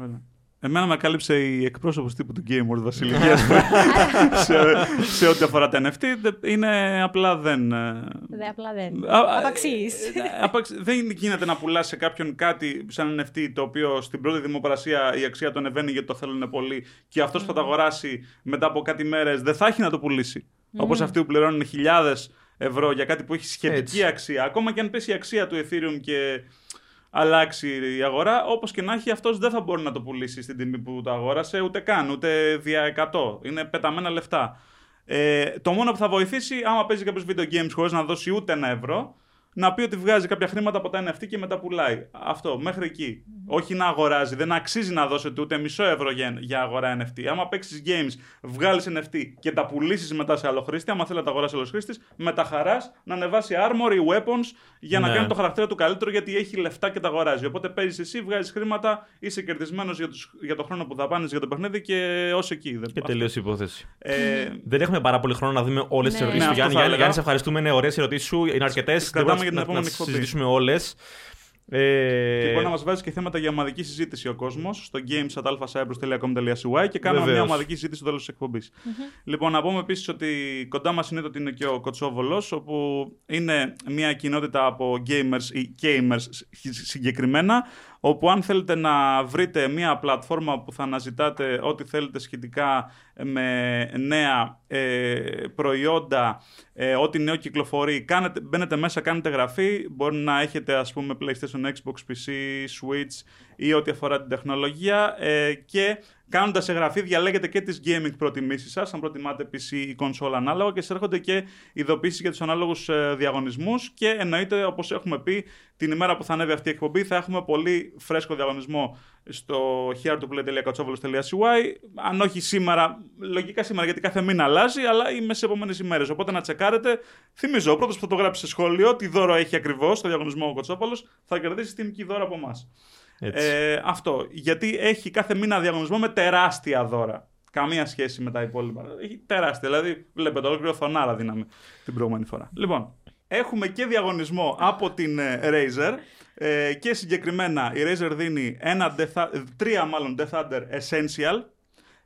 Ωραία. Εμένα με κάλυψε η εκπρόσωπος τύπου του Game World Βασιλική σε, σε ό,τι αφορά τα NFT. Δε- Είναι απλά δεν... ε, Δεν, απλά δεν. Α, α, Απαξίς. ε, ε, απαξ- Δεν γίνεται να πουλάς σε κάποιον κάτι σαν NFT το οποίο στην πρώτη δημοπρασία η αξία του ανεβαίνει γιατί το θέλουν πολύ και αυτός που θα το αγοράσει μετά από κάτι μέρες δεν θα έχει να το πουλήσει. Όπως αυτοί που πληρώνουν χιλιάδες ευρώ για κάτι που έχει σχετική Έτσι. αξία. Ακόμα και αν πέσει η αξία του Ethereum και αλλάξει η αγορά, όπως και να έχει, αυτός δεν θα μπορεί να το πουλήσει στην τιμή που το αγόρασε, ούτε καν, ούτε δια 100. Είναι πεταμένα λεφτά. Ε, το μόνο που θα βοηθήσει, άμα παίζει κάποιος video games χωρίς να δώσει ούτε ένα ευρώ, να πει ότι βγάζει κάποια χρήματα από τα NFT και μετά πουλάει. Αυτό, μέχρι εκεί. Όχι να αγοράζει. Δεν αξίζει να δώσετε ούτε μισό ευρώ για, για αγορά NFT. Άμα παίξεις games, βγάλεις NFT και τα πουλήσεις μετά σε άλλο χρήστη, άμα θέλει να τα αγοράσει άλλος χρήστης, με τα χαράς να ανεβάσει armor ή weapons για να Ναι. κάνει το χαρακτήρα του καλύτερο γιατί έχει λεφτά και τα αγοράζει. Οπότε παίζεις εσύ, βγάζεις χρήματα, είσαι κερδισμένος για, τους- για το χρόνο που δαπάνεις για το παιχνίδι και ως εκεί. Δεν- Και αυτό. τελείωσε η υπόθεση. Ε, Δεν έχουμε πάρα πολύ χρόνο να δούμε όλες τις Ναι, ερωτήσεις ναι, του αυτό Γιάννη. θα Γιάννη, έλεγα. Γιάννη, σε ευχαριστούμε. Είναι ωραίες ερωτήσεις σου. Είναι αρκετές. Δεν κρατάμε μπορούμε για την να, επόμενη να τις εκπομπή. συζητήσουμε όλες. Ε, Και μπορεί να μας βάζεις και θέματα για ομαδική συζήτηση ο κόσμος στο games.alphacyprus.com.cy και κάνουμε μια Βεβαίως. ομαδική συζήτηση στο τέλος της εκπομπής. Λοιπόν, να πούμε επίσης ότι κοντά μας είναι το ότι είναι και ο Κοτσόβολος, όπου είναι μια κοινότητα από gamers ή gamers συγκεκριμένα, όπου αν θέλετε να βρείτε μια πλατφόρμα που θα αναζητάτε ό,τι θέλετε σχετικά με νέα ε, προϊόντα, ε, ό,τι νέο κυκλοφορεί, κάνετε, μπαίνετε μέσα, κάνετε γραφή, μπορεί να έχετε ας πούμε PlayStation, Xbox, PC, Switch ή ό,τι αφορά την τεχνολογία ε, και κάνοντας εγγραφή διαλέγετε και τις gaming προτιμήσεις σας, αν προτιμάτε PC ή console ανάλογα και σας έρχονται και ειδοποίησεις για τους ανάλογους ε, διαγωνισμούς και εννοείται όπως έχουμε πει την ημέρα που θα ανέβει αυτή η εκπομπή θα έχουμε πολύ φρέσκο διαγωνισμό στο heartoplay.katsovolos.cy αν όχι σήμερα, λογικά σήμερα γιατί κάθε μήνα αλλάζει αλλά είμαι σε επόμενε ημέρες. Οπότε να τσεκάρετε. Θυμίζω, ο πρώτος που θα το γράψει σε σχόλιο τι δώρο έχει ακριβώς στο διαγωνισμό ο Κοτσόπολος θα κερδίσει τιμική δώρα από εμάς. Έτσι. Ε, αυτό. Γιατί έχει κάθε μήνα διαγωνισμό με τεράστια δώρα. Καμία σχέση με τα υπόλοιπα. Έχει τεράστια. Δηλαδή, βλέπετε, ολόκληρο θονάρα δίναμε την προηγούμενη φορά. Λοιπόν, έχουμε και διαγωνισμό από την ε, Razer. Ε, και συγκεκριμένα η Razer δίνει ένα Death, τρία μάλλον Death Thunder Essential.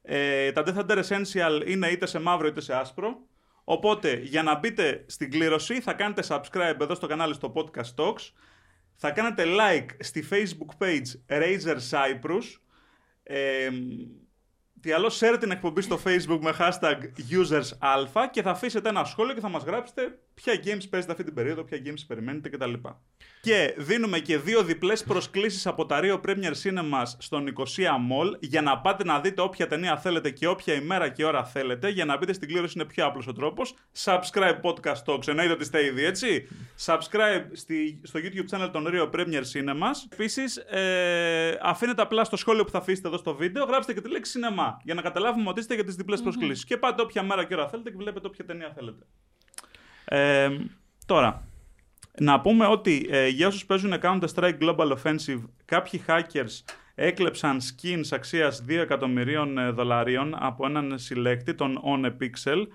Ε, τα Death Thunder Essential είναι είτε σε μαύρο είτε σε άσπρο. Οπότε για να μπείτε στην κλήρωση θα κάνετε subscribe εδώ στο κανάλι στο Podcast Talks. Θα κάνετε like στη Facebook page Razer Cyprus. Ε, τι άλλο, share την εκπομπή στο Facebook με hashtag usersαλφα και θα αφήσετε ένα σχόλιο και θα μας γράψετε ποια games παίζετε αυτή την περίοδο, ποια games περιμένετε κτλ. Και δίνουμε και δύο διπλές προσκλήσεις από τα Rio Premier Cinemas στον Nicosia Mall για να πάτε να δείτε όποια ταινία θέλετε και όποια ημέρα και ώρα θέλετε. Για να μπείτε στην κλήρωση είναι πιο απλός ο τρόπος. Subscribe Podcast Talks, εννοείται ότι είστε ήδη έτσι. Subscribe στη, στο YouTube channel των Rio Premier Cinemas. Επίσης, ε, αφήνετε απλά στο σχόλιο που θα αφήσετε εδώ στο βίντεο, γράψτε και τη λέξη σινεμά για να καταλάβουμε ότι είστε για τις διπλές προσκλήσεις. Και πάτε όποια μέρα και ώρα θέλετε και βλέπετε όποια ταινία θέλετε. Ε, τώρα, να πούμε ότι ε, για όσους παίζουν Counter-Strike Global Offensive, κάποιοι hackers έκλεψαν skins αξίας 2 εκατομμυρίων ε, δολαρίων από έναν συλλέκτη, τον OnePixel.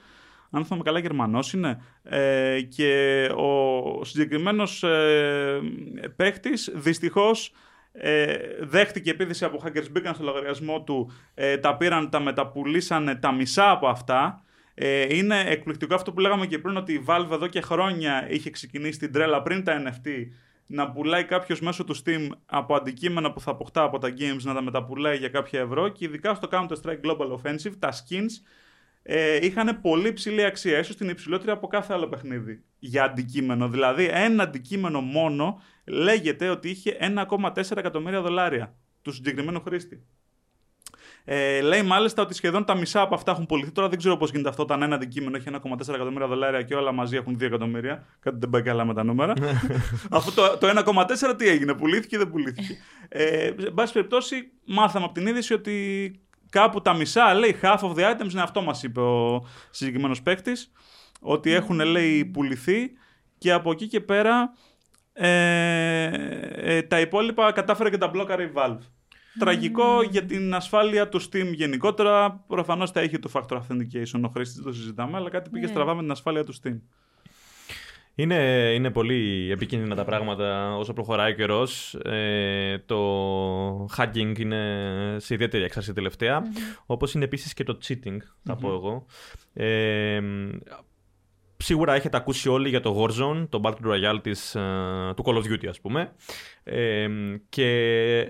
Αν θυμάμαι καλά, Γερμανός είναι. Ε, και ο συγκεκριμένος ε, παίχτης, δυστυχώς, ε, δέχτηκε επίθεση από hackers, μπήκαν στο λογαριασμό του, ε, τα πήραν, τα μεταπουλήσανε τα μισά από αυτά. Ε, είναι εκπληκτικό αυτό που λέγαμε και πριν ότι η Valve εδώ και χρόνια είχε ξεκινήσει την τρέλα πριν τα NFT να πουλάει κάποιος μέσω του Steam από αντικείμενα που θα αποκτά από τα games να τα μεταπουλάει για κάποια ευρώ και ειδικά στο Counter-Strike Global Offensive τα skins ε, είχαν πολύ ψηλή αξία, ίσως την υψηλότερη από κάθε άλλο παιχνίδι για αντικείμενο. Δηλαδή ένα αντικείμενο μόνο λέγεται ότι είχε 1,4 εκατομμύρια δολάρια του συγκεκριμένου χρήστη. Ε, λέει μάλιστα ότι σχεδόν τα μισά από αυτά έχουν πουληθεί. Τώρα δεν ξέρω πώς γίνεται αυτό όταν ένα αντικείμενο έχει 1,4 εκατομμύρια δολάρια και όλα μαζί έχουν 2 εκατομμύρια. Κάτι δεν πάει καλά με τα νούμερα. Αφού το, το 1,4 τι έγινε, πουλήθηκε ή δεν πουλήθηκε. ε, εν πάση περιπτώσει, μάθαμε από την είδηση ότι κάπου τα μισά, λέει half of the items, είναι αυτό μας είπε ο συγκεκριμένος παίκτης. Ότι έχουν, λέει, πουληθεί και από εκεί και πέρα ε, ε, τα υπόλοιπα κατάφερε και τα μπλόκαρε η Valve. Τραγικό για την ασφάλεια του Steam γενικότερα. Προφανώς θα έχει το factor authentication ο χρήστης, δεν το συζητάμε, αλλά κάτι πήγε Ναι. στραβά με την ασφάλεια του Steam. Είναι, είναι πολύ επικίνδυνα τα πράγματα όσο προχωράει ο καιρός. Ε, το hacking είναι σε ιδιαίτερη έξαρση τελευταία. Όπως είναι επίσης και το cheating, θα πω εγώ. Ε, σίγουρα έχετε ακούσει όλοι για το Warzone, το Battle Royale της, ε, του Call of Duty ας πούμε. Ε, και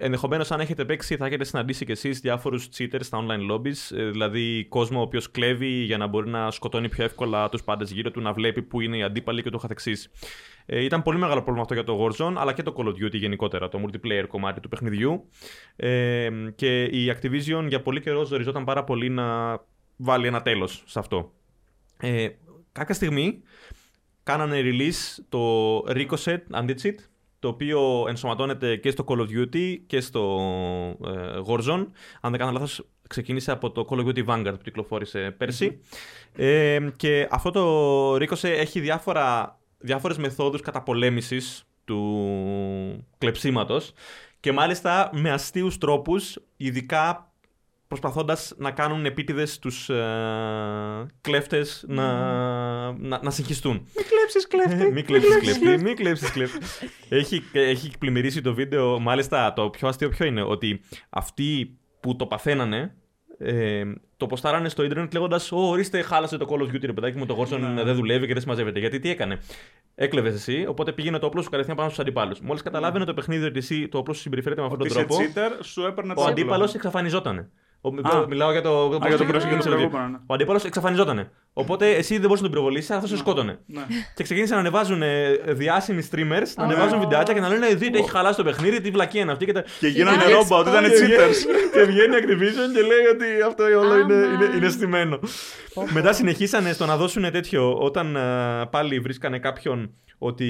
ενδεχομένως αν έχετε παίξει θα έχετε συναντήσει και εσείς διάφορους cheaters στα online lobbies, ε, δηλαδή κόσμο ο οποίος κλέβει για να μπορεί να σκοτώνει πιο εύκολα τους πάντες γύρω του, να βλέπει που είναι οι αντίπαλοι και το καθεξής. Ε, ήταν πολύ μεγάλο πρόβλημα αυτό για το Warzone, αλλά και το Call of Duty γενικότερα, το multiplayer κομμάτι του παιχνιδιού. Ε, και η Activision για πολύ καιρό ζοριζόταν πάρα πολύ να βάλει ένα τέλος σε αυτό. Ε, κάποια στιγμή κάνανε release το Ricochet Undead το οποίο ενσωματώνεται και στο Call of Duty και στο ε, Warzone. Αν δεν κάνω λάθος, ξεκίνησε από το Call of Duty Vanguard που κυκλοφόρησε πέρσι. Ε, και αυτό το Ricochet έχει διάφορα, διάφορες μεθόδους καταπολέμησης του κλεψίματος και μάλιστα με αστείους τρόπους, ειδικά προσπαθώντας να κάνουν επίτηδες τους ε, κλέφτες να, να, να συγχυστούν. Μην κλέψεις, κλέφτη. Μην κλέψεις κλέφτη, μην κλέψεις κλέφτη. έχει, έχει πλημμυρίσει το βίντεο, μάλιστα το πιο αστείο ποιο είναι, ότι αυτοί που το παθαίνανε, ε, το ποστάρανε στο ίντερνετ λέγοντας: Ω, ορίστε, χάλασε το Call of Duty, ρε παιδάκι μου, το Warzone Ναι. δεν δουλεύει και δεν συμμαζεύεται. Γιατί τι έκανε; Έκλεβες εσύ, οπότε πήγαινε το όπλο σου κατευθείαν πάνω στους αντιπάλους. Μόλις καταλάβαινε το παιχνίδι ότι εσύ το όπλο σου συμπεριφέρεται με αυτόν Ότι τον είσαι τρόπο, cheater, σου έπαιρνε το ο όπλο. αντίπαλος εξαφανιζόταν. Ο, Α. μιλάω για το, Α, για το πώς- προηγούμενο, προηγούμενο, ναι. Ο αντίπαλος εξαφανιζόταν. Οπότε εσύ δεν μπορούσες να τον πυροβολήσεις, αλλά θα σε σκότωνε. Ναι. Και ξεκίνησαν να ανεβάζουν ε, διάσημοι streamers, να Α. ανεβάζουν βιντεάκια και να λένε Δείτε, έχει χαλάσει το παιχνίδι, τι βλακία είναι αυτή. Και, τα... Και γίνανε Alex ρόμπα ότι ήταν Paul. cheaters. και βγαίνει Activision και λέει ότι αυτό όλο είναι, Άμα. είναι, είναι στημένο. Μετά συνεχίσανε στο να δώσουν τέτοιο όταν ε, πάλι βρίσκανε κάποιον ότι.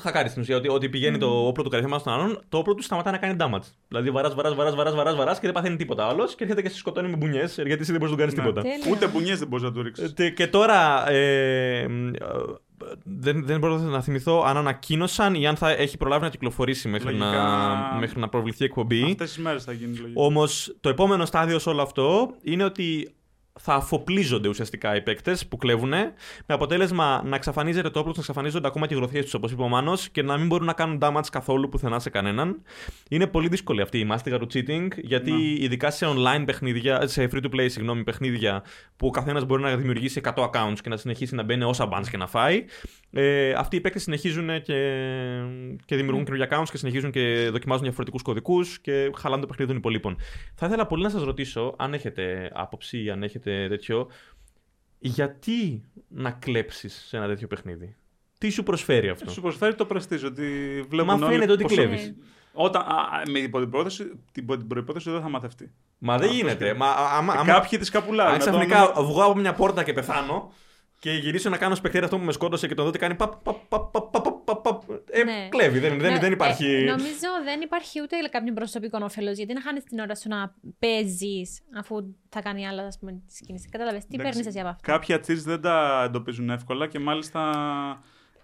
Χακάρι στην ουσία, ότι, ότι πηγαίνει το όπλο του κατευθείαν στον άλλον, το όπλο του σταματά να κάνει damage. Δηλαδή βαράς, βαράς, βαράς, βαράς, βαράς, βαράς και δεν παθαίνει τίποτα άλλος και έρχεται και σε σκοτώνει με μπουνιές, γιατί εσύ δεν μπορείς να του κάνεις Ναι. τίποτα. Τέλεια. Ούτε μπουνιές δεν μπορείς να του Ε, ρίξει. τε- Και τώρα ε, μ, ε, δεν, δεν μπορώ να θυμηθώ αν ανακοίνωσαν ή αν θα έχει προλάβει να κυκλοφορήσει μέχρι, να, Λογικά- μέχρι να προβληθεί η εκπομπή. Αυτές τις μέρες θα γίνει λογικά. Όμως το επόμενο στάδιο σε όλο αυτό είναι ότι θα αφοπλίζονται ουσιαστικά οι παίκτες που κλέβουν, με αποτέλεσμα να εξαφανίζεται το όπλο, να εξαφανίζονται ακόμα και οι γροθιές τους, όπως είπε ο Μάνος, και να μην μπορούν να κάνουν damage καθόλου πουθενά σε κανέναν. Είναι πολύ δύσκολη αυτή η μάστιγα του cheating, γιατί Ναι. ειδικά σε online παιχνίδια, σε free to play, συγγνώμη, παιχνίδια, που ο καθένας μπορεί να δημιουργήσει 100 accounts και να συνεχίσει να μπαίνει όσα bans και να φάει. Ε, αυτοί οι παίκτες συνεχίζουν και, και δημιουργούν καινούργια accounts και συνεχίζουν και δοκιμάζουν διαφορετικούς κωδικούς και χαλάνε το παιχνίδι των υπολείπων. Θα ήθελα πολύ να σας ρωτήσω, αν έχετε άποψη ή αν έχετε τέτοιο, γιατί να κλέψεις σε ένα τέτοιο παιχνίδι; Τι σου προσφέρει αυτό; Σου προσφέρει το πρεστίζ ότι βλέπουν Μα όλοι φαίνεται ότι πόσο- κλέβεις. Όταν, α, α, με υπό την προπόθεση, την, υπό την προϋπόθεση δεν θα μαθευτεί. Μα δεν Αυτό γίνεται. σκέφτομαι. Μα, α- άμα, άμα, Κάποιοι της καπουλάρουν. αν ξαφνικά βγω από μια πόρτα και πεθάνω και γυρίσω να κάνω σπεκτέρ αυτό που με σκότωσε και τον δω τι κάνει. Παπ, παπ, παπ, παπ, παπ, παπ, παπ. Ε, Ναι. κλέβει. Δεν, δεν, Ναι, δεν υπάρχει. ε, νομίζω δεν υπάρχει ούτε κάποιο προσωπικό όφελος. Γιατί να χάνεις την ώρα σου να παίζεις αφού θα κάνει άλλα ας πούμε, τη κίνηση. Κατάλαβε. Τι παίρνεις εσύ από αυτό. Κάποια cheats δεν τα εντοπίζουν εύκολα και μάλιστα.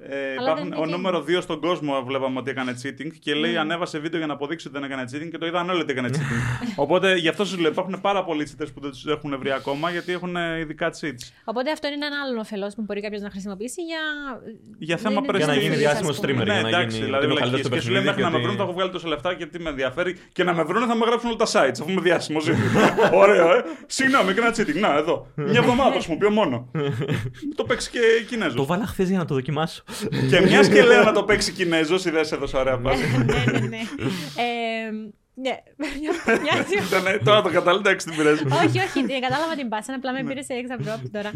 Ε, υπάρχουν, δεν ο είναι νούμερο 2 στον κόσμο βλέπαμε ότι έκανε cheating και λέει Ναι. ανέβασε βίντεο για να αποδείξει ότι δεν έκανε cheating και το είδαν όλοι ότι έκανε cheating. Οπότε γι' αυτό σου λέω υπάρχουν πάρα πολλοί cheaters που δεν τους έχουν βρει ακόμα γιατί έχουν ειδικά cheats. Οπότε αυτό είναι ένα άλλο όφελο που μπορεί κάποιος να χρησιμοποιήσει για. Για δεν θέμα είναι Για να prestige, γίνει ας διάσημο πούμε. streamer. Ναι, για να εντάξει, γίνει- δηλαδή ότι είμαι ο καλύτερος βλακίες. στο Και σου λέει παιχνίδι μέχρι να και με ότι- βρουν θα έχω βγάλει τόσα λεφτά και τι με ενδιαφέρει και να με βρουν θα με γράψουν όλα τα sites αφού είμαι διάσημος. Ωραίο, ε. Συγγνώμη, έκανα cheating. Να, εδώ. Μια εβδομάδα το χρησιμοποιώ μόνο. το παίξει και Το Κινέζο. βάλα χθες για να το δοκιμάσω. Και μιας και λέω να το παίξει Κινέζος, η δεν σε έδωσε ωραία πάση. ναι, ναι, ναι. Ε, ναι, μια- μοιάζει. Ήτανε- Τώρα το κατάλαβα, εντάξει, την πειράζει. όχι, όχι, ε, κατάλαβα την πάσα. Απλά με πήρε σε έξω από τώρα.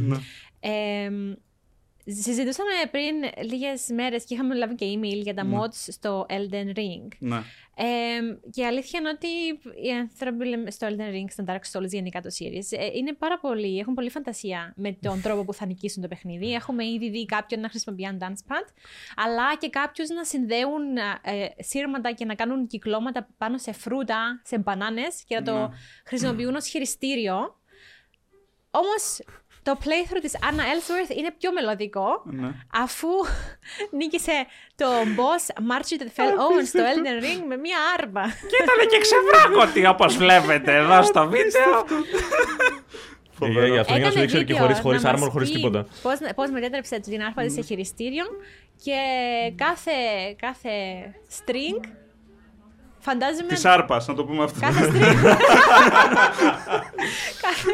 Ναι. Ε, συζητούσαμε πριν λίγες μέρες και είχαμε λάβει και email για τα Ναι. mods στο Elden Ring. Ναι. Ε, και η αλήθεια είναι ότι οι άνθρωποι λέμε, στο Elden Ring, στο Dark Souls, γενικά το series, ε, είναι πάρα πολύ, έχουν πολύ φαντασία με τον τρόπο που θα νικήσουν το παιχνίδι. Έχουμε ήδη δει κάποιον να χρησιμοποιεί ένα dance pad, αλλά και κάποιους να συνδέουν ε, σύρματα και να κάνουν κυκλώματα πάνω σε φρούτα, σε μπανάνες και να το Ναι. χρησιμοποιούν ως χειριστήριο. Όμως το playthrough της Anna Ellsworth είναι πιο μελωδικό Ναι. αφού νίκησε το boss Marchie the Fell Owen στο Elden Ring με μία άρμα. Και ήταν και ξεβράκωτη όπως βλέπετε εδώ στο βίντεο. Για, για αυτό για να σου δείξω και χωρί χωρίς να μας armor, χωρίς πει τίποτα. Πώς, πώς μετέτρεψε την άρπα της σε χειριστήριο και κάθε, κάθε string φαντάζομαι... Της άρπας, να το πούμε αυτό. Κάθε string... κάθε...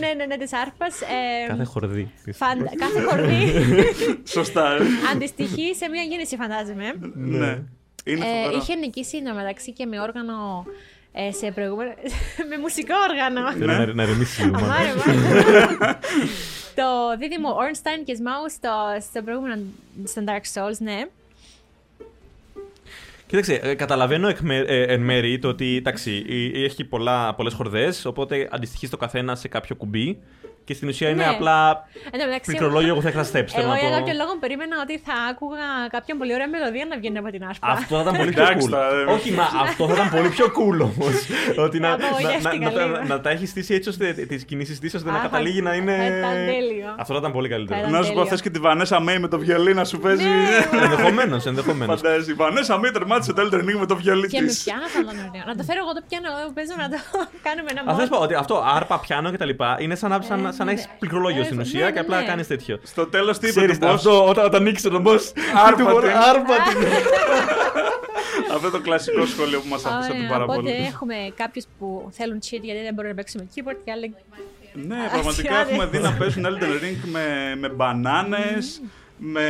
Ναι, ναι, ναι, της άρπας. ε, Κάθε χορδί. της. φαντα- κάθε χορδί Σωστά. ε. αντιστοιχεί σε μία γέννηση, φαντάζομαι. Ναι. Είναι Ε, φοβερό. είχε νικήσει μεταξύ και με όργανο ε, σε προηγούμενο. με μουσικό όργανο. Θέλω να, να ρεμίσει λίγο. μάλλον. Αμάρε, αμάρε. το δίδυμο Ornstein και Smaug στο, στο προηγούμενο στο Dark Souls, ναι. Κοίταξε, ε, καταλαβαίνω εκ με- ε, εν μέρη το ότι εντάξει, ε, έχει πολλά, πολλές χορδές, οπότε αντιστοιχείς στο καθένα σε κάποιο κουμπί Και στην ουσία είναι Ναι. απλά Εν τω μεταξύ, πληκτρολόγιο που θα έχανα steps. θέλω Εγώ να για το- κάποιο λόγο περίμενα ότι θα άκουγα κάποια πολύ ωραία μελωδία να βγαίνει από την άσπρα. Αυτό θα ήταν πολύ πιο Εντάξει cool. τώρα, δεν- Όχι, μα αυτό θα ήταν πολύ πιο cool όμως. Ότι να, να, να, Απογοητεύτηκα να, τα- λίγο. να τα έχεις στήσει έτσι ώστε τις κινήσεις της ώστε να Α, θα- καταλήγει να είναι. θα ήταν τέλειο. Αυτό θα ήταν πολύ Θα καλύτερο. ήταν- Να σου πω, τέλειο. θες και τη Βανέσα Μέη με το βιολί να σου παίζει; Ναι. Ενδεχομένως, ενδεχομένως. Φαντάζει. Η Βανέσα Μέη τερμάτισε το Elden Ring με το βιολί Και με της. πιάνο θα ήταν ωραίο. Να το φέρω εγώ το πιάνο εδώ που παίζω να το κάνουμε ένα Α, θέλω να σου μόνο. πω ότι αυτό, άρπα, πιάνο κτλ. είναι σαν να, σαν, να- σαν να έχεις ναι. πληκτρολόγιο στην Ε, ουσία ναι, και απλά ναι. κάνεις τέτοιο. Στο τέλος τι είπε Ξέρεις, το boss; αυτό όταν, όταν ανοίξει τον boss. Άρπα την. Άρπα την. Αυτό το κλασικό σχόλιο που μας άφησε από την Ωραία, πάρα οπότε πολύ. έχουμε κάποιους που θέλουν cheat γιατί δεν μπορούν να παίξουν με keyboard και άλλοι. Ναι, πραγματικά Άσια, έχουμε ναι. δει να παίζουν Elden Ring με, με μπανάνες, με,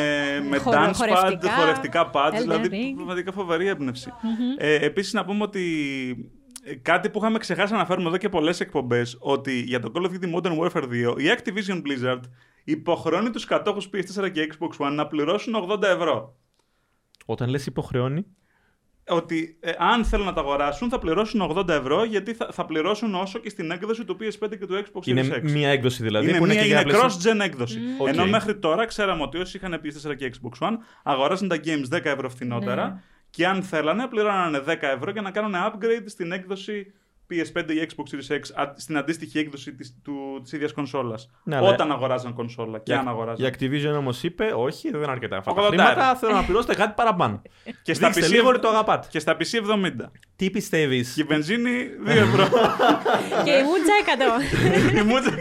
με Χορο- dance pad, χορευτικά. χορευτικά pads, Elden δηλαδή Ring. πραγματικά φοβερή έμπνευση. Ε, Επίσης να πούμε ότι ε, κάτι που είχαμε ξεχάσει να αναφέρουμε εδώ και πολλές εκπομπές, ότι για το Call of Duty Modern Warfare 2 η Activision Blizzard υποχρεώνει τους κατόχους PS4 και Xbox One να πληρώσουν 80 ευρώ. Όταν λες υποχρεώνει. Ότι ε, αν θέλουν να τα αγοράσουν θα πληρώσουν 80 ευρώ γιατί θα, θα πληρώσουν όσο και στην έκδοση του PS5 και του Xbox Series Είναι X. μία έκδοση δηλαδή. είναι που μια, και είναι για PlayStation. cross-gen έκδοση. Οκ. Ενώ μέχρι τώρα ξέραμε ότι όσοι είχαν PS4 και Xbox One αγοράζαν τα games 10 ευρώ φθηνότερα Ναι. Και αν θέλανε πληρώνανε 10 ευρώ για να κάνουν upgrade στην έκδοση PS5 ή Xbox Series X α- στην αντίστοιχη έκδοση της, του, της ίδιας κονσόλας. Ναι, αλλά- Όταν αγοράζαν κονσόλα και Η- αν Η αγοράζαν. Activision όμως είπε: Όχι, δεν είναι αρκετά αυτά τα 80 χρήματα. ευρώ. Θέλω να πληρώσετε κάτι παραπάνω. Και στα, Δείξτε PC, λίγο ότι το αγαπάτε. και στα PC 70. Τι πιστεύεις; Και η βενζίνη 2 ευρώ. Και η Μούτσα 100. Η μούτσα-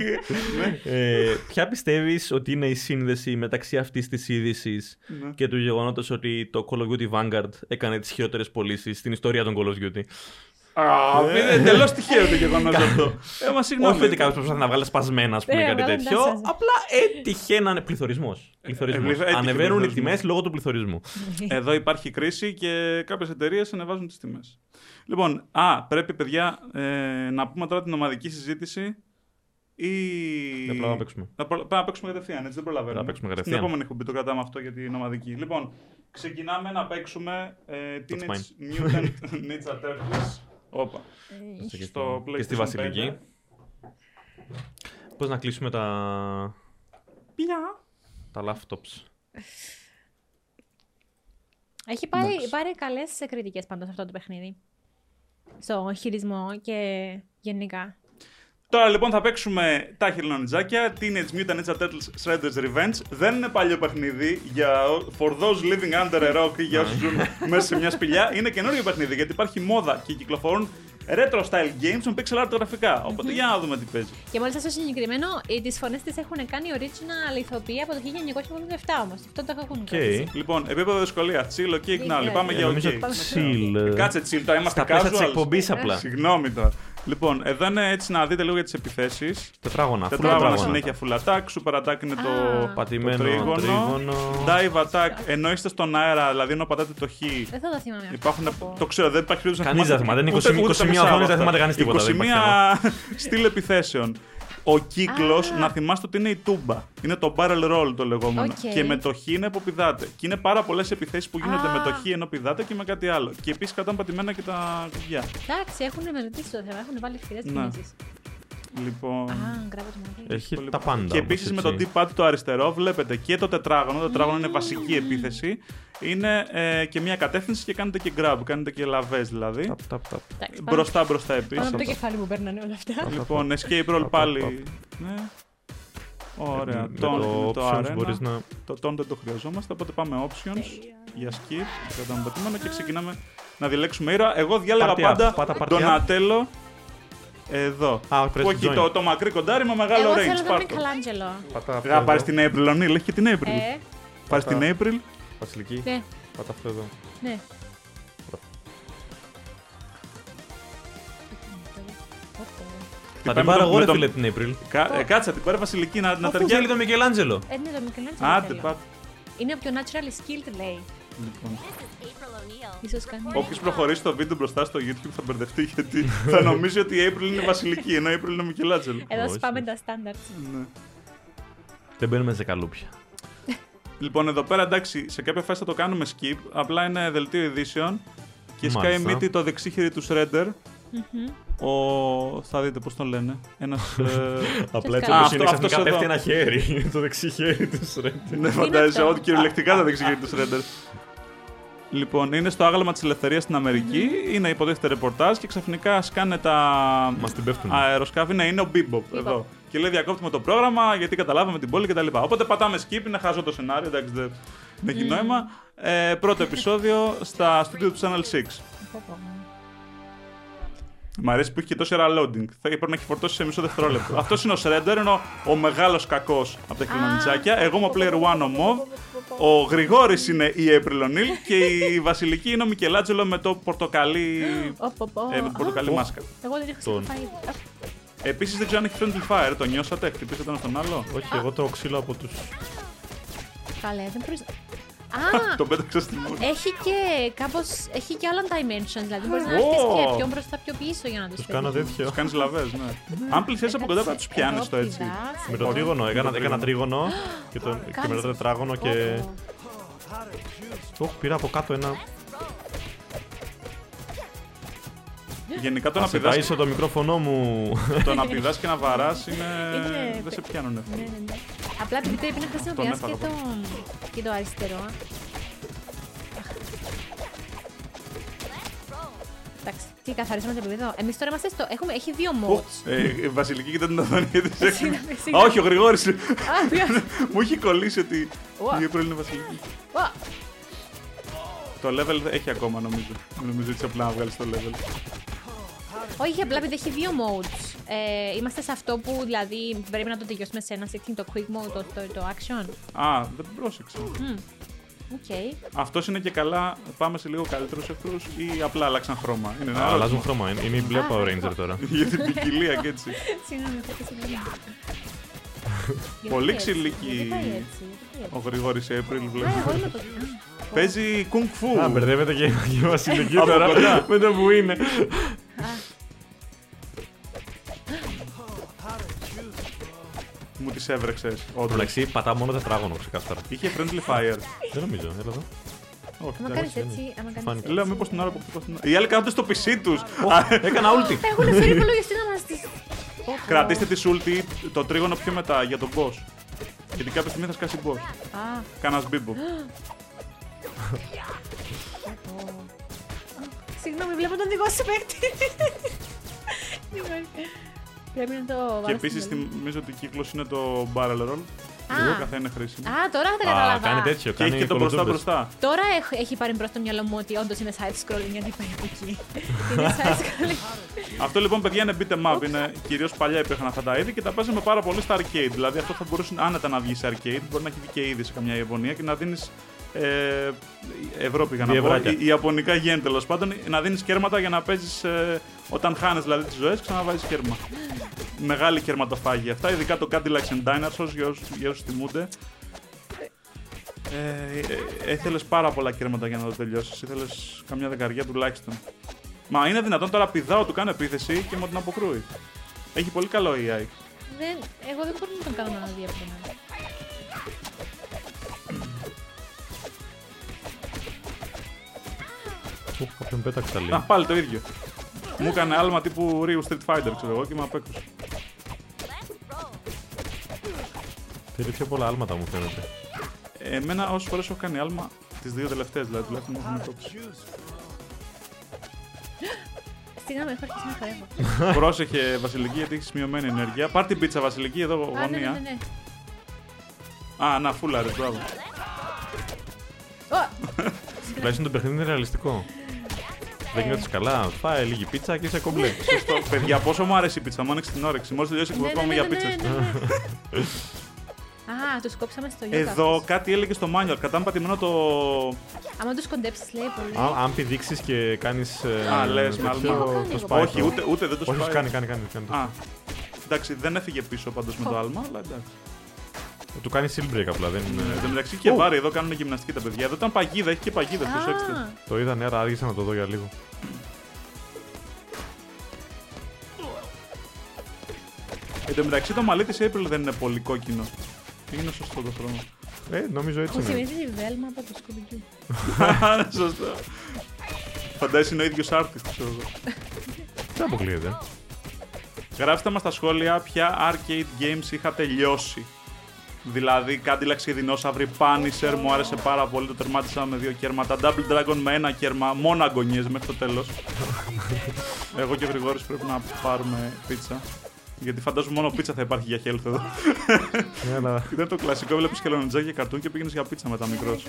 ναι. ε, ποια πιστεύεις ότι είναι η σύνδεση μεταξύ αυτής της είδησης Ναι. και του γεγονότος ότι το Call of Duty Vanguard έκανε τις χειρότερες πωλήσεις στην ιστορία των Call of Duty; Α, είναι εντελώς τυχαίο το γεγονός αυτό. Ε, μα συγγνώμη. Όχι ότι κάποιος προσπαθεί να βγάλει σπασμένα, ας πούμε, Ε, κάτι βάλε τέτοιο. τα σας. Απλά έτυχε να είναι πληθωρισμός. Πληθωρισμός. ε, έτυχε Ανεβαίνουν οι πληθωρισμός. τιμές λόγω του πληθωρισμού. Εδώ υπάρχει κρίση και κάποιες εταιρείες ανεβάζουν τις τιμές. Λοιπόν, α, πρέπει παιδιά ε, να πούμε τώρα την ομαδική συζήτηση ή. Δεν πρέπει να παίξουμε. Να προ- Πρέπει να παίξουμε κατευθείαν, έτσι δεν προλαβαίνουμε. Πρέπει να παίξουμε Στην κατευθείαν. επόμενη εκπομπή το κρατάμε αυτό για την ομαδική. Λοιπόν, ξεκινάμε να παίξουμε ε, That's Teenage Mutant Ninja Turtles. Όπα. Στο Και στη PlayStation Βασιλική. 5. Πώς να κλείσουμε τα, Ποια; τα laptops. Έχει πάρει, πάρει καλές κριτικές πάντως αυτό το παιχνίδι. Στο χειρισμό και γενικά. Τώρα λοιπόν θα παίξουμε τα χελονιτζάκια Teenage Mutant Ninja Turtles Shredder's Revenge. Δεν είναι παλιό παιχνίδι για for those living under a rock ή για όσους ζουν μέσα σε μια σπηλιά. Είναι καινούριο παιχνίδι γιατί υπάρχει μόδα και κυκλοφορούν retro style games με pixel art γραφικά. Οπότε για να δούμε τι παίζει. Και μάλιστα στο συγκεκριμένο, τις φωνές τις έχουν κάνει original ηθοποιοί από το 1987 όμως. Αυτό το έχουν Οκ. Λοιπόν, επίπεδο δυσκολίας. Chill, ok, ignore. Πάμε Ε, για νομίζω ok. chill. ε, Κάτσε chill, τώρα είμαστε Στα πλαίσια της casuals. εκπομπής απλά. Συγγνώμη τώρα. Λοιπόν, εδώ είναι έτσι να δείτε λίγο για τις επιθέσεις. Τετράγωνα. full Τετράγωνα τετράγωνα. συνέχεια full attack. Super attack είναι το, Α. το Πατημένο τρίγωνο. τρίγωνο. Dive attack ενώ είστε στον αέρα, δηλαδή ενώ πατάτε το χ. Δεν θα το θυμάμαι. αυτό. Υπάρχουν, Από- το ξέρω, δεν υπάρχει περίπτωση να Κανείς δεν θυμάται, είναι 20 Ούτε- ούτε 21 μισά οθόνες, από δεν αυτά. θυμάται κανείς τίποτα, δεν υπάρχει 21 στυλ επιθέσεων. Ο κύκλος, Α. να θυμάστε ότι είναι η τούμπα. Είναι το barrel roll το λεγόμενο. Οκ. Και με το χ είναι που πηδάτε. Και είναι πάρα πολλές επιθέσεις που γίνονται Α. με το χ ενώ πηδάτε και με κάτι άλλο. Και επίσης κρατάνε πατημένα και τα κουμπιά. Εντάξει, έχουν μελετήσει το θέμα, έχουν βάλει ευκαιρίες Ναι. Κινήσεις. Λοιπόν. Α, γράβος το μάτι. Έχει Πολύ τα πολύ. πάντα. Και όπως επίση με έτσι. το D-pad το αριστερό βλέπετε και το τετράγωνο. Το τετράγωνο είναι βασική επίθεση. Είναι ε, και μια κατεύθυνση και κάνετε και grab. Κάνετε και λαβές δηλαδή. Ταπ, ταπ, ταπ. Εντάξει, πάνω- Μπροστά μπροστά Πάνω επίση. από το κεφάλι μου παίρνανε όλα αυτά. Λοιπόν, escape roll πάλι. Ναι. Ωραία. Με Taunt το είναι το options arena. μπορείς να... Το taunt δεν το χρειαζόμαστε, οπότε πάμε options για skip. Κρατάμε πατημένο και ξεκινάμε να διαλέξουμε ήρωα. Εγώ διάλεγα Party up. πάντα Πάτα party τον up. Ατέλο εδώ. Α, Που press έχει join. το, το μακρύ κοντάρι με μεγάλο Εγώ range. θέλω τον Πάρ' το. Μικαλάντζελο. Πατά αυτό Θα πάρεις εδώ. την April, O'Neil, έχει και την April. Ε, Πάρεις την April. Βασιλική. ναι, Πάτα αυτό εδώ. ναι. Θα πάμε την πάρω με εγώ το- ρε με φίλε το- την April. Κα- ε, κάτσε, την πάρει Βασιλική να, να Αφού θέλει ταιριάζει. το Μικελάντζελο. Ε, ναι, το Μικαλάντζελο Άντε, θέλω. πάτε. Είναι ο πιο naturally skilled, λέει. Λοιπόν. Ίσως κάνει. Όποιος προχωρήσει το βίντεο μπροστά στο YouTube θα μπερδευτεί γιατί θα νομίζει ότι η April είναι Βασιλική ενώ η April είναι Μικελάτζελο. Εδώ Όχι. σπάμε τα standards. Ναι. Δεν μπαίνουμε σε καλούπια. Λοιπόν, εδώ πέρα εντάξει, σε κάποια φάση θα το κάνουμε skip. Απλά είναι δελτίο ειδήσεων και σκάει Μάλιστα. μύτη το δεξί χέρι του Shredder. Ο... Θα δείτε πώς τον λένε. Ένας. Ε... Απλά έτσι Α, όπως αυτό- είναι αυτός ξαφνικά εδώ. πέφτει ένα χέρι. το δεξί χέρι του Shredder. ναι, φαντάζεσαι αυτό; ότι κυριολεκτικά δεν εξηγεί του Shredder. Λοιπόν, είναι στο άγαλμα της ελευθερίας στην Αμερική. Είναι υποτίθεται ρεπορτάζ και ξαφνικά σκάνε τα Μας την πέφτουν. αεροσκάφη. Ναι, είναι ο Bebop εδώ. Και λέει διακόπτουμε το πρόγραμμα γιατί καταλάβαμε την πόλη κτλ. Οπότε πατάμε skip, είναι χαζό το σενάριο, εντάξει δεν δεν έχει νόημα. Ε, πρώτο επεισόδιο στα στούντιο του Channel 6. Πω, πω. Μ' αρέσει που έχει και τόσο ώρα loading. Θα πρέπει να έχει φορτώσει σε μισό δευτερόλεπτο. Αυτός είναι ο Shredder, είναι ο, ο μεγάλος κακός από τα χελονιτσάκια. Εγώ είμαι ο Player One ο Mov. Ο Γρηγόρης είναι η April O'Neil και η Βασιλική είναι ο Μικελάτζελο με το πορτοκαλί. Ω, πω, πω. ε, με την πορτοκαλί Α, μάσκα. Εγώ δεν είχα Τον. ξαναφάει. Α, Επίσης δεν ξέρω αν έχει friendly fire, το νιώσατε, χτυπήσατε ένα στον άλλο; Όχι, εγώ το ξύλο από τους... Καλέ, δεν μπορείς... Α, Τον πέταξα στη μούρη. έχει και κάπως... Έχει και άλλα dimensions, δηλαδή μπορείς να Ω. έρθεις και πιο μπροστά, πιο πίσω για να τους Τους κάνω πετύχεις. τέτοιο. Τους κάνεις λαβές, ναι. Αν πλησιάσεις από κοντά πρέπει να τους πιάνεις το έτσι. Εδώ Με το πηδάς, τρίγωνο. Έκανα, το έκανα τρίγωνο και, το, και κάνεις. μετά τετράγωνο και... Πω, πω. Ωχ, πήρα από κάτω ένα... Γενικά το να Θα σε πηδάς, ταΐσω το μικρόφωνο μου. το να πηδάς και να βαράς είναι... Είναι- δεν σε πιάνουν Ναι, εύκολα. ναι, ναι. Απλά επειδή πρέπει να χρησιμοποιάς έφαγα και το, και το αριστερό. Αχ. Εντάξει, τι καθαρίσαμε το επίπεδο. Εμείς τώρα είμαστε στο... Έχουμε, έχει δύο Ω, modes. ε, η Βασιλική κοίτα την οθόνη γιατί σε έχει- Συγγνώμη, Α, συγγνώμη. όχι, ο Γρηγόρης Α, ποιος; μου έχει κολλήσει ότι Ουα. η April είναι Βασιλική. Ω, Το level έχει ακόμα νομίζω. Δεν νομίζω έτσι απλά να βγάλεις το level. Όχι, απλά επειδή έχει δύο modes. Ε, είμαστε σε αυτό που δηλαδή πρέπει να το τελειώσουμε σε ένα setting, το quick mode, το, το, το action. Α, δεν πρόσεξα. Οκ. Αυτός είναι και καλά. Πάμε σε λίγο καλύτερους εχθρούς ή απλά άλλαξαν χρώμα; Είναι ένα Α, άλλο Αλλάζουν θέμα. χρώμα. Είναι είναι η μπλε Α, Power αυτό. Ranger τώρα. Για την ποικιλία και έτσι. Συγγνώμη, θα συγγνώμη. Γιατί Πολύ έτσι, ξυλική γιατί πάει έτσι, γιατί Ο έτσι; Γρηγόρης April Α, εγώ βλέπω. είμαι το... Παίζει kung fu. Α, μπερδεύεται και και η Βασιλική Από τώρα κοντά. με το που είναι. Μου τις έβρεξες. Όντως. Εντάξει, πατά μόνο τετράγωνο ξεκάθαρα. Είχε friendly fire. Δεν νομίζω, έλα εδώ. Όχι, Άμα εντάξει. κάνεις έτσι, άμα κάνεις Φάνηκε. έτσι. Λέω μήπως την ώρα που χτυπάς την- Οι άλλοι κάθονται στο PC τους. Έκανα ulti. Έχουν φέρει υπολογιστή να μας τις... Πω, πω. Κρατήστε τη σούλτη το τρίγωνο πιο μετά για τον boss. Γιατί κάποια στιγμή θα σκάσει boss. Α, Κάνα μπίμπο. πω. Συγγνώμη, βλέπω τον δικό σου παίκτη. Πρέπει να το βάλω Και επίσης στην τελεία. θυμίζω ότι κύκλος είναι το barrel roll. Α. Το κάθε είναι χρήσιμο. Α, τώρα τα Α, κατάλαβα. κάνει τέτοιο. Και έχει Κάνει και το μπροστά κολοτούμπες. μπροστά. Τώρα έχ- έχει πάρει μπρος το μυαλό μου ότι όντως είναι side scrolling γιατί πάει από εκεί. είναι side scrolling. Αυτό λοιπόν, παιδιά, είναι beat em up. Είναι κυρίως παλιά υπήρχαν αυτά τα είδη και τα παίζουμε πάρα πολύ στα arcade. Δηλαδή, αυτό θα μπορούσε άνετα να βγει σε arcade. Μπορεί να έχει βγει και ήδη σε καμιά Ιαπωνία και να δίνεις. Ε, Ευρώπη για να Δύο πω. ευράκια. Η, Ιαπωνικά γίνεται τέλος πάντων. Να δίνεις κέρματα για να παίζεις ε, όταν χάνεις δηλαδή τις ζωές, ξαναβάζεις κέρμα. Μεγάλη κερματοφάγη αυτά, ειδικά το Cadillacs and Dinosaurs για όσους για όσους θυμούνται. Ε, ε, Έθελες πάρα πολλά κέρματα για να το τελειώσεις. Ήθελε καμιά δεκαριά τουλάχιστον. Μα είναι δυνατόν τώρα πηδάω, του κάνω επίθεση και μου την αποκρούει. Έχει πολύ καλό AI. δεν, εγώ δεν μπορώ να τον κάνω να δει από τον άλλο. Ου, Κάποιον πέταξε τα Α, λίγο. πάλι το ίδιο. Μου έκανε άλμα τύπου Ρίου Street Fighter, ξέρω εγώ, και με απέκρουσε. Θέλει πιο πολλά άλματα μου φαίνεται. Εμένα όσες φορές έχω κάνει άλμα, τις δύο τελευταίες δηλαδή, τουλάχιστον μου έχουν κόψει. Συγγνώμη, έχω αρχίσει να χορεύω. Πρόσεχε Βασιλική, γιατί έχεις μειωμένη ενέργεια. Πάρ την πίτσα Βασιλική εδώ Α, ναι, ναι, γωνία. ναι, ναι. Α, να, φούλαρες, μπράβο. Ω, Τουλάχιστον το παιχνίδι είναι ρεαλιστικό. Δεν νιώθει καλά. Φάε λίγη πίτσα και είσαι κομπλέ. Σωστό. Παιδιά, πόσο μου αρέσει η πίτσα, μου άνοιξε την όρεξη. Μόλις τελειώσει η ναι, εκπομπή, ναι, πάμε ναι, για ναι, πίτσες. ναι, ναι. Α, τους κόψαμε στο yoga. Εδώ αυτούς. κάτι έλεγε στο manual. Κατά πατημένο το. Άμα τους κοντέψεις λέει πολύ. Αν, αν πηδήξει και κάνεις. Α, λες, μάλλον. Έχω κάνει το εγώ. σπάει. Όχι, ούτε, ούτε δεν το Όχι, σπάει. κάνει, κάνει, κάνει. κάνει. Α, εντάξει, δεν έφυγε πίσω πάντως με το άλμα, αλλά εντάξει. Του κάνει seal break απλά. Δεν... Εν τω μεταξύ και βάρη, εδώ κάνουν γυμναστική τα παιδιά. Εδώ ήταν παγίδα, έχει και παγίδα, προσέξτε. Α, Το είδα, ναι, άρα άργησα να το δω για λίγο. Εν τω μεταξύ το μαλλί της April δεν είναι πολύ κόκκινο. Είναι σωστό το χρώμα. Ε, νομίζω έτσι Μου είναι. θυμίζει η Βέλμα από το Scooby-Doo. Σωστό. Φαντάζεσαι είναι ο ίδιος artist, ξέρω εγώ. Δεν αποκλείεται. Γράψτε μας στα σχόλια ποια arcade games είχα τελειώσει. Δηλαδή, Cadillac και δεινόσαυροι, Punisher, μου άρεσε πάρα πολύ, το τερμάτισα με δύο κέρματα. Double Dragon με ένα κέρμα, μόνο αγωνίες μέχρι το τέλος. Εγώ και ο Γρηγόρης πρέπει να πάρουμε πίτσα. Γιατί φαντάζομαι μόνο πίτσα θα υπάρχει για health εδώ. Ναι, αλλά Ήταν το κλασικό, βλέπεις χελονιτζάκι και καρτούν και πήγαινες για πίτσα μετά μικρός.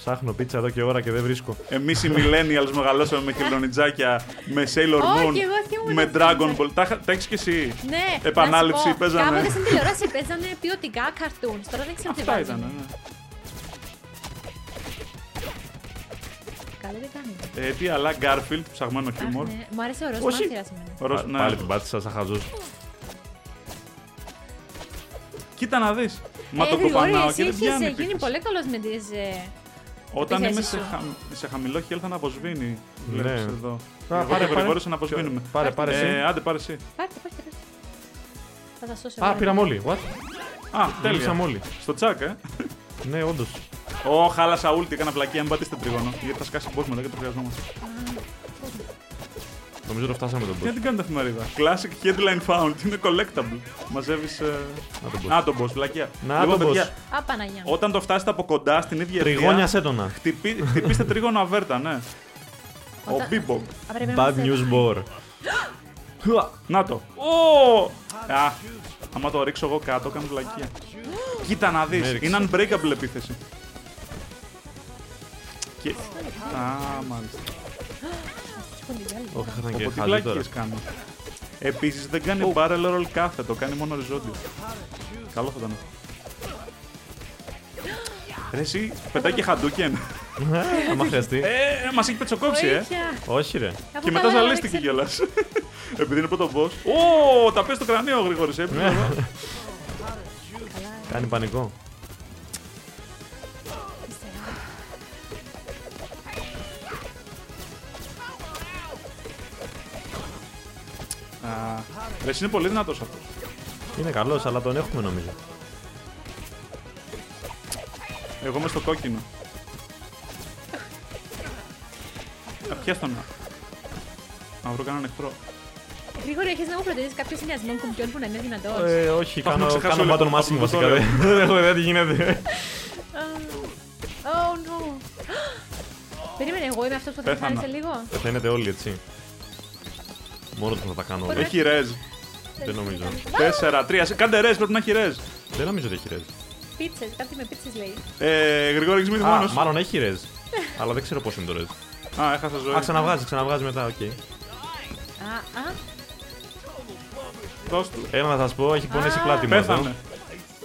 Ψάχνω πίτσα εδώ και ώρα και δεν βρίσκω. Εμείς οι millennials μεγαλώσαμε με χελονιτζάκια, με Sailor Όχι, Moon, εγώ θυμούμαι με τα Dragon πίτσα. Ball. Τα, είχα- τα έχεις και εσύ. Ναι, Επανάληψη να σου πω, παίζανε. Κάποτε στην τηλεόραση παίζανε ποιοτικά cartoons. Τώρα δεν ξέρω τι Αυτά βάζουν. ήταν, ναι. Καλά δεν κάνει. Ε, τι άλλα, Garfield, ψαγμένο χιούμορ. Αχ, ναι. Μου άρεσε ο ροζ Όχι. μάρτυρας εμένα. Ο Ρος- Πα- ναι. Πάλι την πάτησα σαν χαζός. Κοίτα να δεις. Μα Ε, το Γρηγόρη, κοπανάω εσύ και δεν έχεις ε, πιάνει. γίνει πίθεση. πολύ καλός με τις... ε, Όταν είμαι επιθέσεις σε, σου. χα- σε χαμηλό health θα αποσβήνει. Ναι. Βλέπεις εδώ. Α, Εγώ πάρε, και ο πάρε. Γρηγόρης να αποσβήνουμε. Πάρε, πάρε εσύ. Ε, άντε πάρε εσύ. Πάρτε, πάρτε, πάρτε. Θα τα σώσω. Α, εγώ. πήραμε όλοι. What? Α, τέλεια. Λύσαμε όλοι. Στο τσάκ, ε. Ναι, όντως. Ω, χάλασα ούλτι, έκανα πλακία, μην πατήσετε τρίγωνο. Γιατί θα σκάσει boss μετά και το χρειαζόμαστε. Νομίζω το φτάσαμε τον Τι να boss. την κάνετε εφημερίδα. Classic headline found. Είναι collectible. Μαζεύεις. Να τον boss. Να τον boss, πλακία. Να Λοιπόν, τον παιδιά, boss. Α, Παναγιά μου. Όταν το φτάσετε από κοντά στην ίδια αιτία, Τριγώνια σέτονα. χτυπή- χτυπήστε τρίγωνο αβέρτα, ναι. Ο Όταν- Bebop. Α, πρέπει να Bad είμαστε- news bore. Να το. Ω! Α, άμα το ρίξω εγώ κάτω, κάνω βλακία. Κοίτα να δεις, Ναι, ρίξε. είναι unbreakable επίθεση. Και... Α, μάλιστα. Όχι, θα ήταν και Από τι χαζή τώρα. βλακίες κάνω. Επίσης δεν κάνει barrel roll κάθετο, κάνει μόνο οριζόντιο. Καλό θα ήταν. Ρε εσύ, πετάει και χαντούκεν. Άμα χρειαστεί. Ε, μας έχει πετσοκόψει, ε. Βοήθεια. Όχι, ρε. Από Και μετά καλά, ζαλίστηκε όρεξε. κιόλας. Επειδή είναι πρώτο boss. Ω, τα πες στο κρανίο ο Γρηγόρης, ε. έπρεπε εδώ. Κάνει πανικό. Ρε, εσύ είναι πολύ δυνατός αυτός. Είναι καλός, αλλά τον έχουμε νομίζω. Εγώ είμαι στο κόκκινο. Α, πιάσ' τον. Να βρω κανέναν εχθρό. Γρήγορα έχεις να μου προτείνεις κάποιο συνδυασμό κουμπιών που να είναι δυνατός; Ε, όχι, Θα έχουμε κάνω, ξεχάσει κάνω όλο button το- mashing το βασικά. tutorial. Δεν δεν έχω ιδέα τι γίνεται. Oh no. Περίμενε, εγώ είμαι αυτός που θα Πέθανα. χάνει σε λίγο. Πεθαίνετε όλοι έτσι. Μόνος του θα τα κάνω όλα. Έχει ρεζ. Δεν νομίζω. Τέσσερα, τρία. σε- Κάντε ρεζ, πρέπει να έχει ρεζ. Δεν νομίζω ότι έχει ρεζ. Πίτσες, κάτι με πίτσες λέει. Ε, Γρηγόρη, έχεις μείνει Α, μόνος. σου. μάλλον έχει res. Αλλά δεν ξέρω πώς είναι το res. Α, έχασα ζωή. Α, ξαναβγάζει, ξαναβγάζει μετά, οκ. Α, α, Δώσ' του. Έλα να σας πω, έχει πονέσει η Α. πλάτη μου εδώ. Πέθανε.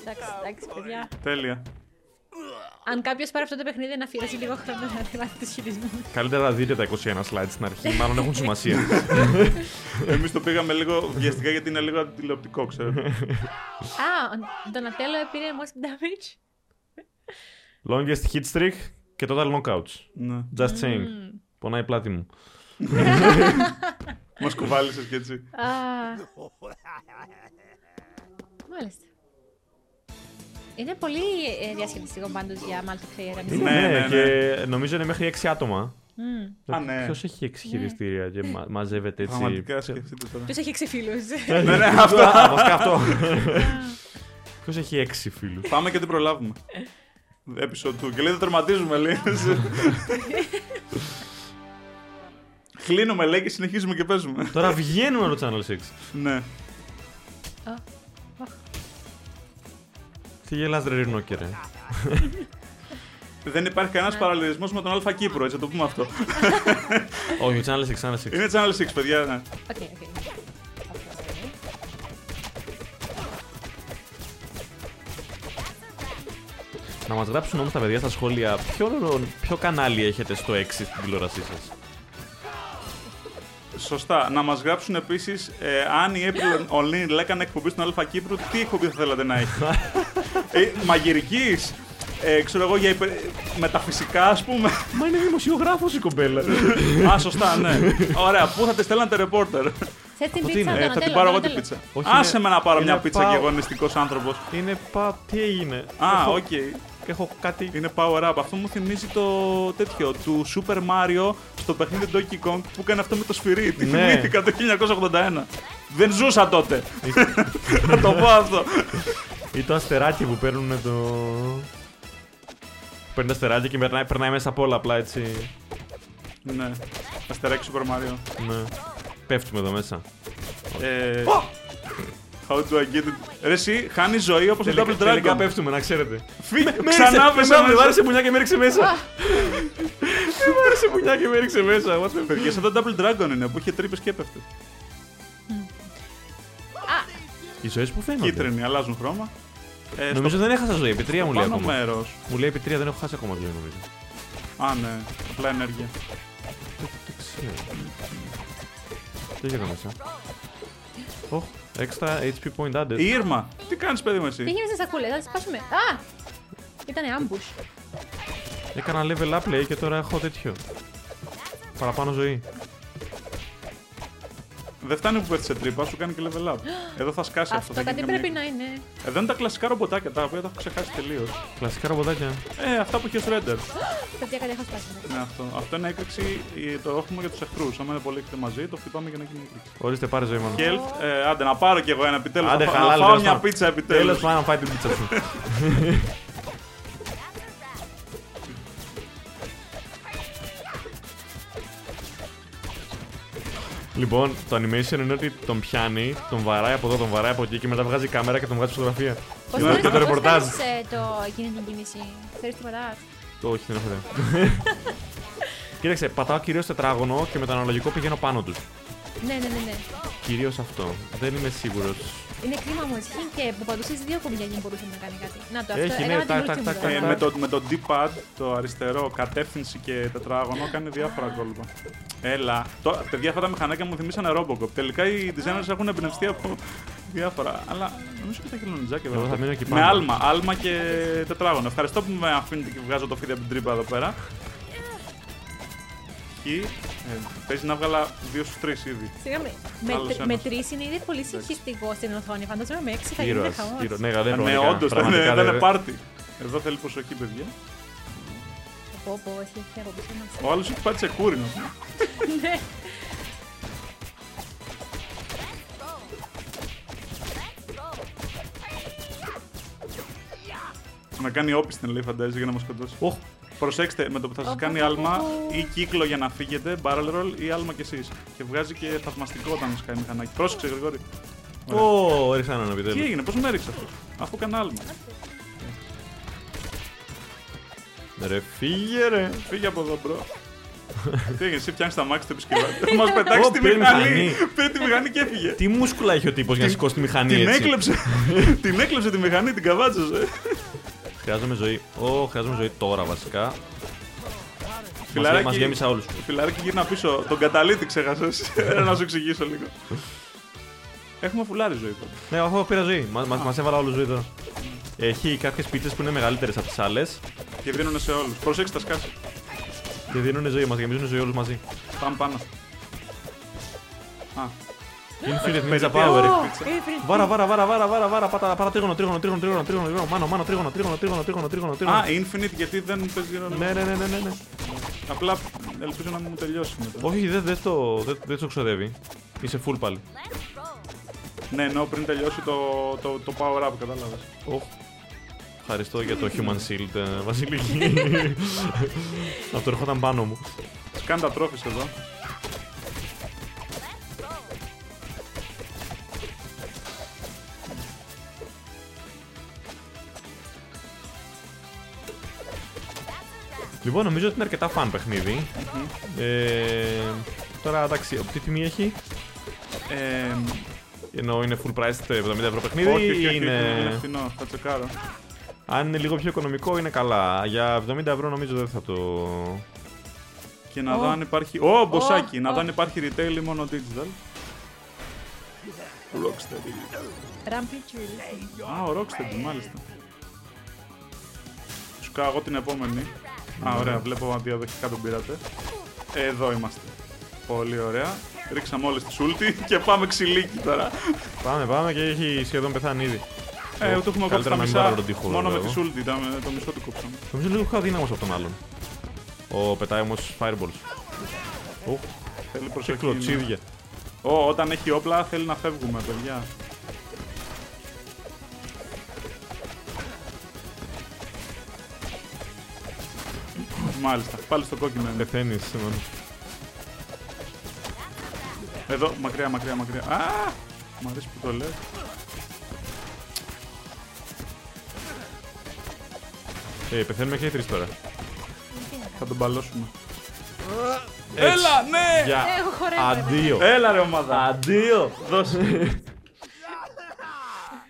εντάξει, εντάξει, παιδιά. Τέλεια. Αν κάποιος πάρει αυτό το παιχνίδι να αφιερώσει λίγο χρόνο να μάθει τους χειρισμούς. Καλύτερα να δείτε τα 21 slides στην αρχή, μάλλον έχουν σημασία. Εμείς το πήγαμε λίγο βιαστικά γιατί είναι λίγο αντιτηλεοπτικό, ξέρετε. Α, ο Ντονατέλο πήρε most damage. Longest hit streak και total knockouts. ναι. Just saying. Πονάει η πλάτη μου. Μας κουβάλισες και έτσι. Α, Μάλιστα. Είναι πολύ ε, διασκεδαστικό πάντως για multiplayer. αν Ναι, είσαι- ναι, ναι. και νομίζω είναι μέχρι 6 άτομα. Μμμ. Α, ναι. Ποιος έχει 6 χειριστήρια και μα- μαζεύεται έτσι; Πραγματικά σκεφτείτε τώρα. Ποιος έχει έξι φίλους; Ναι, ναι, αυτό. Α, βασικά αυτό. Ποιος έχει 6 φίλους; Πάμε και την προλάβουμε. Episode 2. Και λέει δεν τερματίζουμε, λέει. Κλείνουμε, λέει, και συνεχίζουμε και παίζουμε. Τώρα βγαίνουμε από το Channel 6. ναι. Τι γελάς ρε Ρινόκερ, ρε. Δεν υπάρχει κανένας παραλληλισμός με τον Αλφα Κύπρο, έτσι να το πούμε αυτό. Όχι, Channel 6, Channel 6. Είναι Channel 6, παιδιά. Ναι. Οκ, οκ. Να μας γράψουν όμως τα παιδιά στα σχόλια ποιο, ποιο κανάλι έχετε στο 6 στην τηλεόρασή σας. Σωστά. Να μας γράψουν επίσης ε, αν η April O'Neil έκανε εκπομπή στον Αλφα Κύπρου, τι εκπομπή θα θέλατε να έχει; ε, Μαγειρικής. Ε, ξέρω εγώ για υπε... μεταφυσικά, ας πούμε. Μα είναι δημοσιογράφος η κοπέλα. Α, σωστά, ναι. Ωραία, πού θα τη στέλνατε ρεπόρτερ. Θες την Από τι πίτσα, είναι; Ε, θα Ντονατέλο, την πάρω εγώ την Ντονατέλο. πίτσα. Όχι, Άσε είναι- με να πάρω είναι μια πίτσα πάω- και εγώ νηστικός άνθρωπος. είναι πα... Τι έγινε; Α, Έχω- οκ. Και έχω κάτι. Είναι power up. Αυτό μου θυμίζει το τέτοιο του Super Mario στο παιχνίδι Donkey Kong που έκανε αυτό με το σφυρί. Τι Ναι. θυμήθηκα το 1981. Δεν ζούσα τότε. Να το πω αυτό. Ή το αστεράκι που παίρνουν το. Παίρνει το αστεράκι και περνάει, περνάει μέσα από όλα απλά έτσι. ναι. Αστεράκι Super Mario. Ναι. Πέφτουμε εδώ μέσα. Ε, How do I get it? Ρε εσύ, χάνεις ζωή όπως το Τελικά, Double τελικά Dragon. πέφτουμε, να ξέρετε. Φύγε, Με ξανά έριξε, μέσα με- με βάρεσε μέσα. μουνιά και με έριξε μέσα. Με βάρεσε μουνιά και με έριξε μέσα. What the fuck. Παιδιά, σαν το Double Dragon είναι που είχε τρύπες και έπεφτε. Οι ζωές που φαίνονται. Κίτρινοι, αλλάζουν χρώμα. Ε, Νομίζω δεν έχασα ζωή. Επί τρία μου στο λέει πάνω ακόμα. μέρος. Μου λέει επί τρία δεν έχω χάσει ακόμα ζωή νομίζω. Α, ναι. Απλά ενέργεια. Δεν ξέρω. Τι έγινε μέσα. Οχ, extra HP point added. Η Ήρμα, τι κάνεις παιδί μου εσύ; Πήγαινε σε σακούλε, θα τι σπάσουμε. Α! Ήτανε ambush. Έκανα level up λέει και τώρα έχω τέτοιο. Παραπάνω ζωή. Δεν φτάνει που πέφτει σε τρύπα, σου κάνει και level up. Εδώ θα σκάσει αυτό. Αυτό θα κάτι γίνει πρέπει μια- να είναι. Εδώ είναι τα κλασικά ρομποτάκια τα οποία τα έχω ξεχάσει τελείως. Κλασικά ρομποτάκια. Ε, αυτά που είχε ο Shredder. Παιδιά, κάτι έχω σπάσει. Ναι, αυτό. Αυτό είναι έκρηξη, ε, το έχουμε για τους εχθρούς. Άμα είναι πολύ έχετε μαζί, το χτυπάμε για να γίνει έκρηξη. Ορίστε, πάρε ζωή μόνο. Health, ε, άντε να πάρω κι εγώ ένα επιτέλους. Άντε, να, φά- χαλάλη, να φάω τέλος μια πάντων. πίτσα Τέλος επιτέλου. πάντων, φάει την πίτσα σου. Λοιπόν, το animation είναι ότι τον πιάνει, τον βαράει από εδώ, τον βαράει από εκεί και μετά βγάζει κάμερα και τον βγάζει φωτογραφία. Πώς Ναι, και το ρεπορτάζ. το εκείνη την κίνηση; Ξέρει τίποτα. Το όχι, δεν έχω ιδέα. Κοίταξε, πατάω κυρίως τετράγωνο και με το αναλογικό πηγαίνω πάνω τους. Ναι, ναι, ναι, ναι. Κυρίως αυτό. Δεν είμαι σίγουρος. Είναι κρίμα μου έτσι και που πατούσε δύο κουμπιά για να μπορούσε να κάνει κάτι. Να το αυτό. Έχει, ναι, έκανα την τάκ, ulti μου τάκ, τώρα. τάκ, Ε, με, το, με το D-pad, το αριστερό, κατεύθυνση και τετράγωνο, κάνει διάφορα κόλπα. Έλα. Το, παιδιά, αυτά τα μηχανάκια μου θυμίσανε Robocop. Τελικά οι designers έχουν εμπνευστεί από διάφορα. Αλλά νομίζω και τα χελονιτζάκια Εγώ εδώ. θα μείνω εκεί Με πάνω. άλμα, άλμα και τετράγωνο. Ευχαριστώ που με αφήνετε και βγάζω το φίδι από την τρύπα εδώ πέρα. Εκεί ε, παίζει να βγάλα δύο στους τρεις ήδη. Συγγνώμη, με, Άλλος τρ- ένας. με τρει είναι ήδη πολύ συγχυστικό στην οθόνη. Φαντάζομαι με έξι θα γίνει Ήρωα. χαμός. Ναι, δεν ναι, πραγματικά, όντως, δεν πραγματικά είναι- δεν είναι δεν- πάρτι. Εδώ θέλει προσοχή, παιδιά. Πω, πω, έχει έρθει από πίσω μας. Ο άλλος έχει πάρει τσεκούρι. να πούμε. Ναι. Να κάνει όπισθεν λέει φαντάζει για να μας σκοτώσει. Οχ, Προσέξτε, με το που θα σας Οχ, κάνει οχ, άλμα οχ. ή κύκλο για να φύγετε, barrel roll ή άλμα κι εσείς. Και βγάζει και θαυμαστικό όταν μα κάνει μηχανάκι. Πρόσεξε, Γρηγόρη. Ωραία. Ω, έριξα έναν Τι επιτέλους. έγινε, πώς με έριξε αυτό, αφού έκανε άλμα. Ρε, φύγε ρε. Φύγε από εδώ, μπρο. Τι έγινε, εσύ πιάνει τα μάξι του επισκευάτη. Μας πετάξεις Ω, τη πήρε μηχανή. μηχανή. Πήρε τη μηχανή και έφυγε. Τι μούσκουλα έχει ο τύπος για να σηκώσει τη μηχανή Την έτσι. έκλεψε. Την έκλεψε τη μηχανή, την καβάτσωσε. Χρειάζομαι ζωή. Ω, χρειάζομαι ζωή τώρα βασικά. Φιλαράκι. Μας γέμισα όλους. Φιλαράκι γύρνα πίσω. Τον καταλήτη ξέχασες. να σου εξηγήσω λίγο. Έχουμε φουλάρι ζωή τώρα. Ναι, αφού πήρα ζωή. Μα μας έβαλα όλους ζωή τώρα. Έχει κάποιες πίτσες που είναι μεγαλύτερες από τις άλλες Και δίνουν σε όλους. Προσέξτε τα σκάσει. και δίνουν ζωή. Μας γεμίζουν ζωή όλους μαζί. Πάμε πάνω. Α, Infinite Ninja Ω, Power. πίτσα. Βάρα, βάρα, βάρα, βάρα, βάρα, βάρα, πάτα, πάτα, τρίγωνο, τρίγωνο, τρίγωνο, τρίγωνο, τρίγωνο, τρίγωνο, μάνο, μάνο, τρίγωνο, τρίγωνο, τρίγωνο, τρίγωνο, τρίγωνο, τρίγωνο. Α, Infinite γιατί δεν παίζει ρόλο. Ναι, ναι, ναι, ναι, ναι, ναι. Απλά ελπίζω να μην μου τελειώσει μετά. Όχι, δεν δεν το, δεν, δεν το ξοδεύει. Είσαι full πάλι. Ναι, ενώ πριν τελειώσει το, το, το power up, κατάλαβες. Οχ. Ευχαριστώ για το Human Shield, ε, Βασιλική. Αυτό ερχόταν πάνω μου. Σκάνε τα τρόφι εδώ. Λοιπόν, νομίζω ότι είναι αρκετά fun παιχνίδι. Ε, τώρα, εντάξει, τι τιμή έχει; Ε, Ενώ είναι full price 70 ευρώ παιχνίδι όχι, όχι, ή όχι, είναι... είναι είναι... φθηνό, θα τσεκάρω. Αν είναι λίγο πιο οικονομικό είναι καλά. Για 70 ευρώ νομίζω δεν θα το... Και να Ω. δω αν υπάρχει. Ω, μποσάκι! Ω, Να ω. δω αν υπάρχει retail ή μόνο digital. Rocksteady. Rampage Release. Α, ο Rocksteady, μάλιστα. Σου κάνω εγώ την επόμενη. Α, ωραία, βλέπω ότι διαδοχικά τον πήρατε. Εδώ είμαστε. Πολύ ωραία. Ρίξαμε όλες τις ulti και πάμε ξυλίκι τώρα. Πάμε, πάμε και έχει σχεδόν πεθάνει ήδη. Ε, το έχουμε κόψει Καλύτερα τα να μην μισά. πάρω τον τοίχο, Μόνο με βέβαια. τη Σούλτη, τα- το μισό του κόψαμε. Νομίζω λίγο πιο αδύναμο από τον άλλον. Ο πετάει όμως fireballs. Ου, Θέλει και προσοχή. κλωτσίδια. Ω, όταν έχει όπλα θέλει να φεύγουμε, παιδιά. Μάλιστα, πάλι στο κόκκινο είναι. Πεθαίνεις. Εδώ, μακριά, μακριά, μακριά. Α! Μ' αρέσει που το λες. Ε, πεθαίνουμε και οι τρεις τώρα. Θα τον μπαλώσουμε. Έτσι. Έλα, ναι! Για Έχω χορεύω. αντίο. Έλα ρε ομάδα. Αντίο. Δώσε.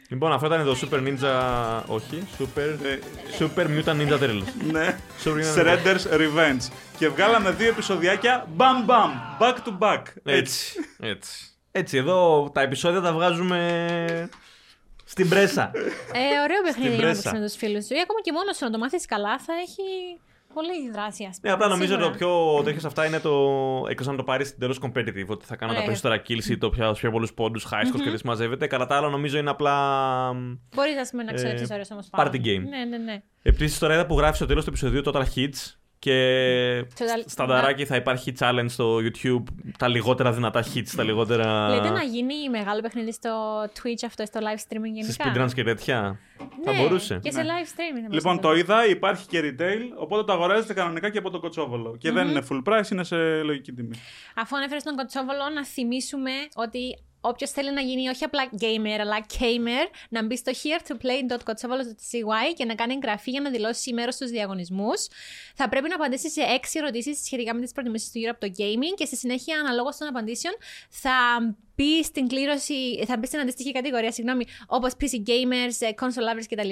Λοιπόν, αυτό ήταν το Super Ninja. Όχι, Super. Ε, Super Mutant Ninja Turtles. ναι. Super Ninja Turtles. Shredder's Revenge. Και βγάλαμε δύο επεισοδιάκια μπαμ μπαμ. Back to back. Έτσι. Έτσι. Έτσι, εδώ τα επεισόδια τα βγάζουμε στην πρέσα. Ε, ωραίο παιχνίδι για να πρέσα. παίξει με τους φίλους σου. Ή ακόμα και μόνος σου να το μάθεις καλά θα έχει πολύ δράση. ας Ναι, πούμε. απλά νομίζω Σίγουρα. το πιο τέτοιο σε αυτά είναι το. εκτός αν το πάρεις στην τέλο competitive, ότι θα κάνω τα Ναι. περισσότερα kills ή το πιο, πιο πολλούς πόντους, high scores και τι μαζεύεται. Κατά τα άλλα, νομίζω είναι απλά. Μπορείς να Ε, ξέρει ώρε όμως party game. Ναι, ναι, ναι. Επίσης, τώρα είδα που γράφεις στο τέλος του επεισοδίου Total Hits και Total- στανταράκι θα υπάρχει challenge στο YouTube τα λιγότερα δυνατά hits, τα λιγότερα. Λέτε να γίνει μεγάλο παιχνίδι στο Twitch αυτό, στο live streaming σε γενικά; speedruns και τέτοια; Θα Ναι, μπορούσε. Και σε Ναι. live streaming. θα Λοιπόν, μπορούσε το να είδα, υπάρχει και retail, οπότε το αγοράζετε κανονικά και από το κοτσόβολο. Και δεν είναι full price, είναι σε λογική τιμή. Αφού ανέφερες τον Κοτσόβολο, να θυμίσουμε ότι όποιος θέλει να γίνει όχι απλά gamer, αλλά gamer, να μπει στο here to play.kotsovolo.cy και να κάνει εγγραφή για να δηλώσει μέρο στους διαγωνισμούς. Θα πρέπει να απαντήσει σε έξι ερωτήσεις σχετικά με τις προτιμήσεις του γύρω από το gaming και στη συνέχεια, αναλόγως των απαντήσεων, θα μπει στην κλήρωση, θα μπεις στην αντίστοιχη κατηγορία, συγγνώμη, όπως PC gamers, ε, console lovers κτλ.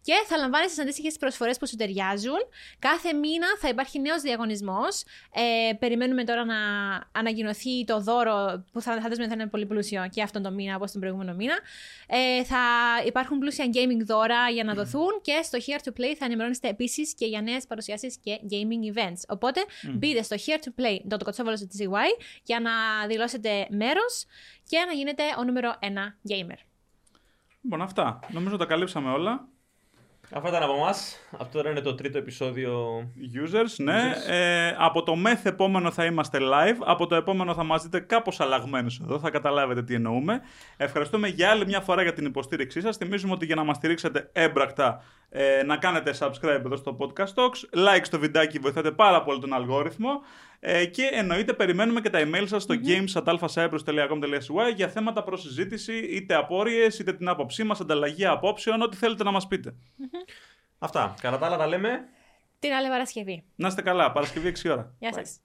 Και θα λαμβάνεις τις αντίστοιχες προσφορές που σου ταιριάζουν. Κάθε μήνα θα υπάρχει νέος διαγωνισμός. Ε, περιμένουμε τώρα να ανακοινωθεί το δώρο που θα φαντάζομαι θα είναι πολύ πλούσιο και αυτόν τον μήνα, όπως τον προηγούμενο μήνα. Ε, θα υπάρχουν πλούσια gaming δώρα για να δοθούν και στο Here to Play θα ενημερώνεστε επίσης και για νέες παρουσιάσεις και gaming events. Οπότε μπείτε στο here to play.kotsovolo.cy για να δηλώσετε μέρος και να γίνετε ο νούμερο 1 gamer. Λοιπόν, αυτά. Νομίζω τα καλύψαμε όλα. Αυτά ήταν από εμά. Αυτό τώρα είναι το τρίτο επεισόδιο. Users, ναι. Ε, από το μεθ επόμενο θα είμαστε live. Από το επόμενο θα μας δείτε κάπως αλλαγμένους εδώ. Θα καταλάβετε τι εννοούμε. Ευχαριστούμε για άλλη μια φορά για την υποστήριξή σας. Θυμίζουμε ότι για να μας στηρίξετε έμπρακτα ε, να κάνετε subscribe εδώ στο Podcast Talks. Like στο βιντεάκι βοηθάτε πάρα πολύ τον αλγόριθμο. Ε, και εννοείται περιμένουμε και τα email σας στο games.alphacyprus.com.cy για θέματα προς συζήτηση, είτε απόρριες, είτε την άποψή μας, ανταλλαγή απόψεων, ό,τι θέλετε να μας πείτε. Αυτά. Κατά τα άλλα τα λέμε. Την άλλη Παρασκευή. Να είστε καλά, Παρασκευή 6 ώρα. Γεια σας.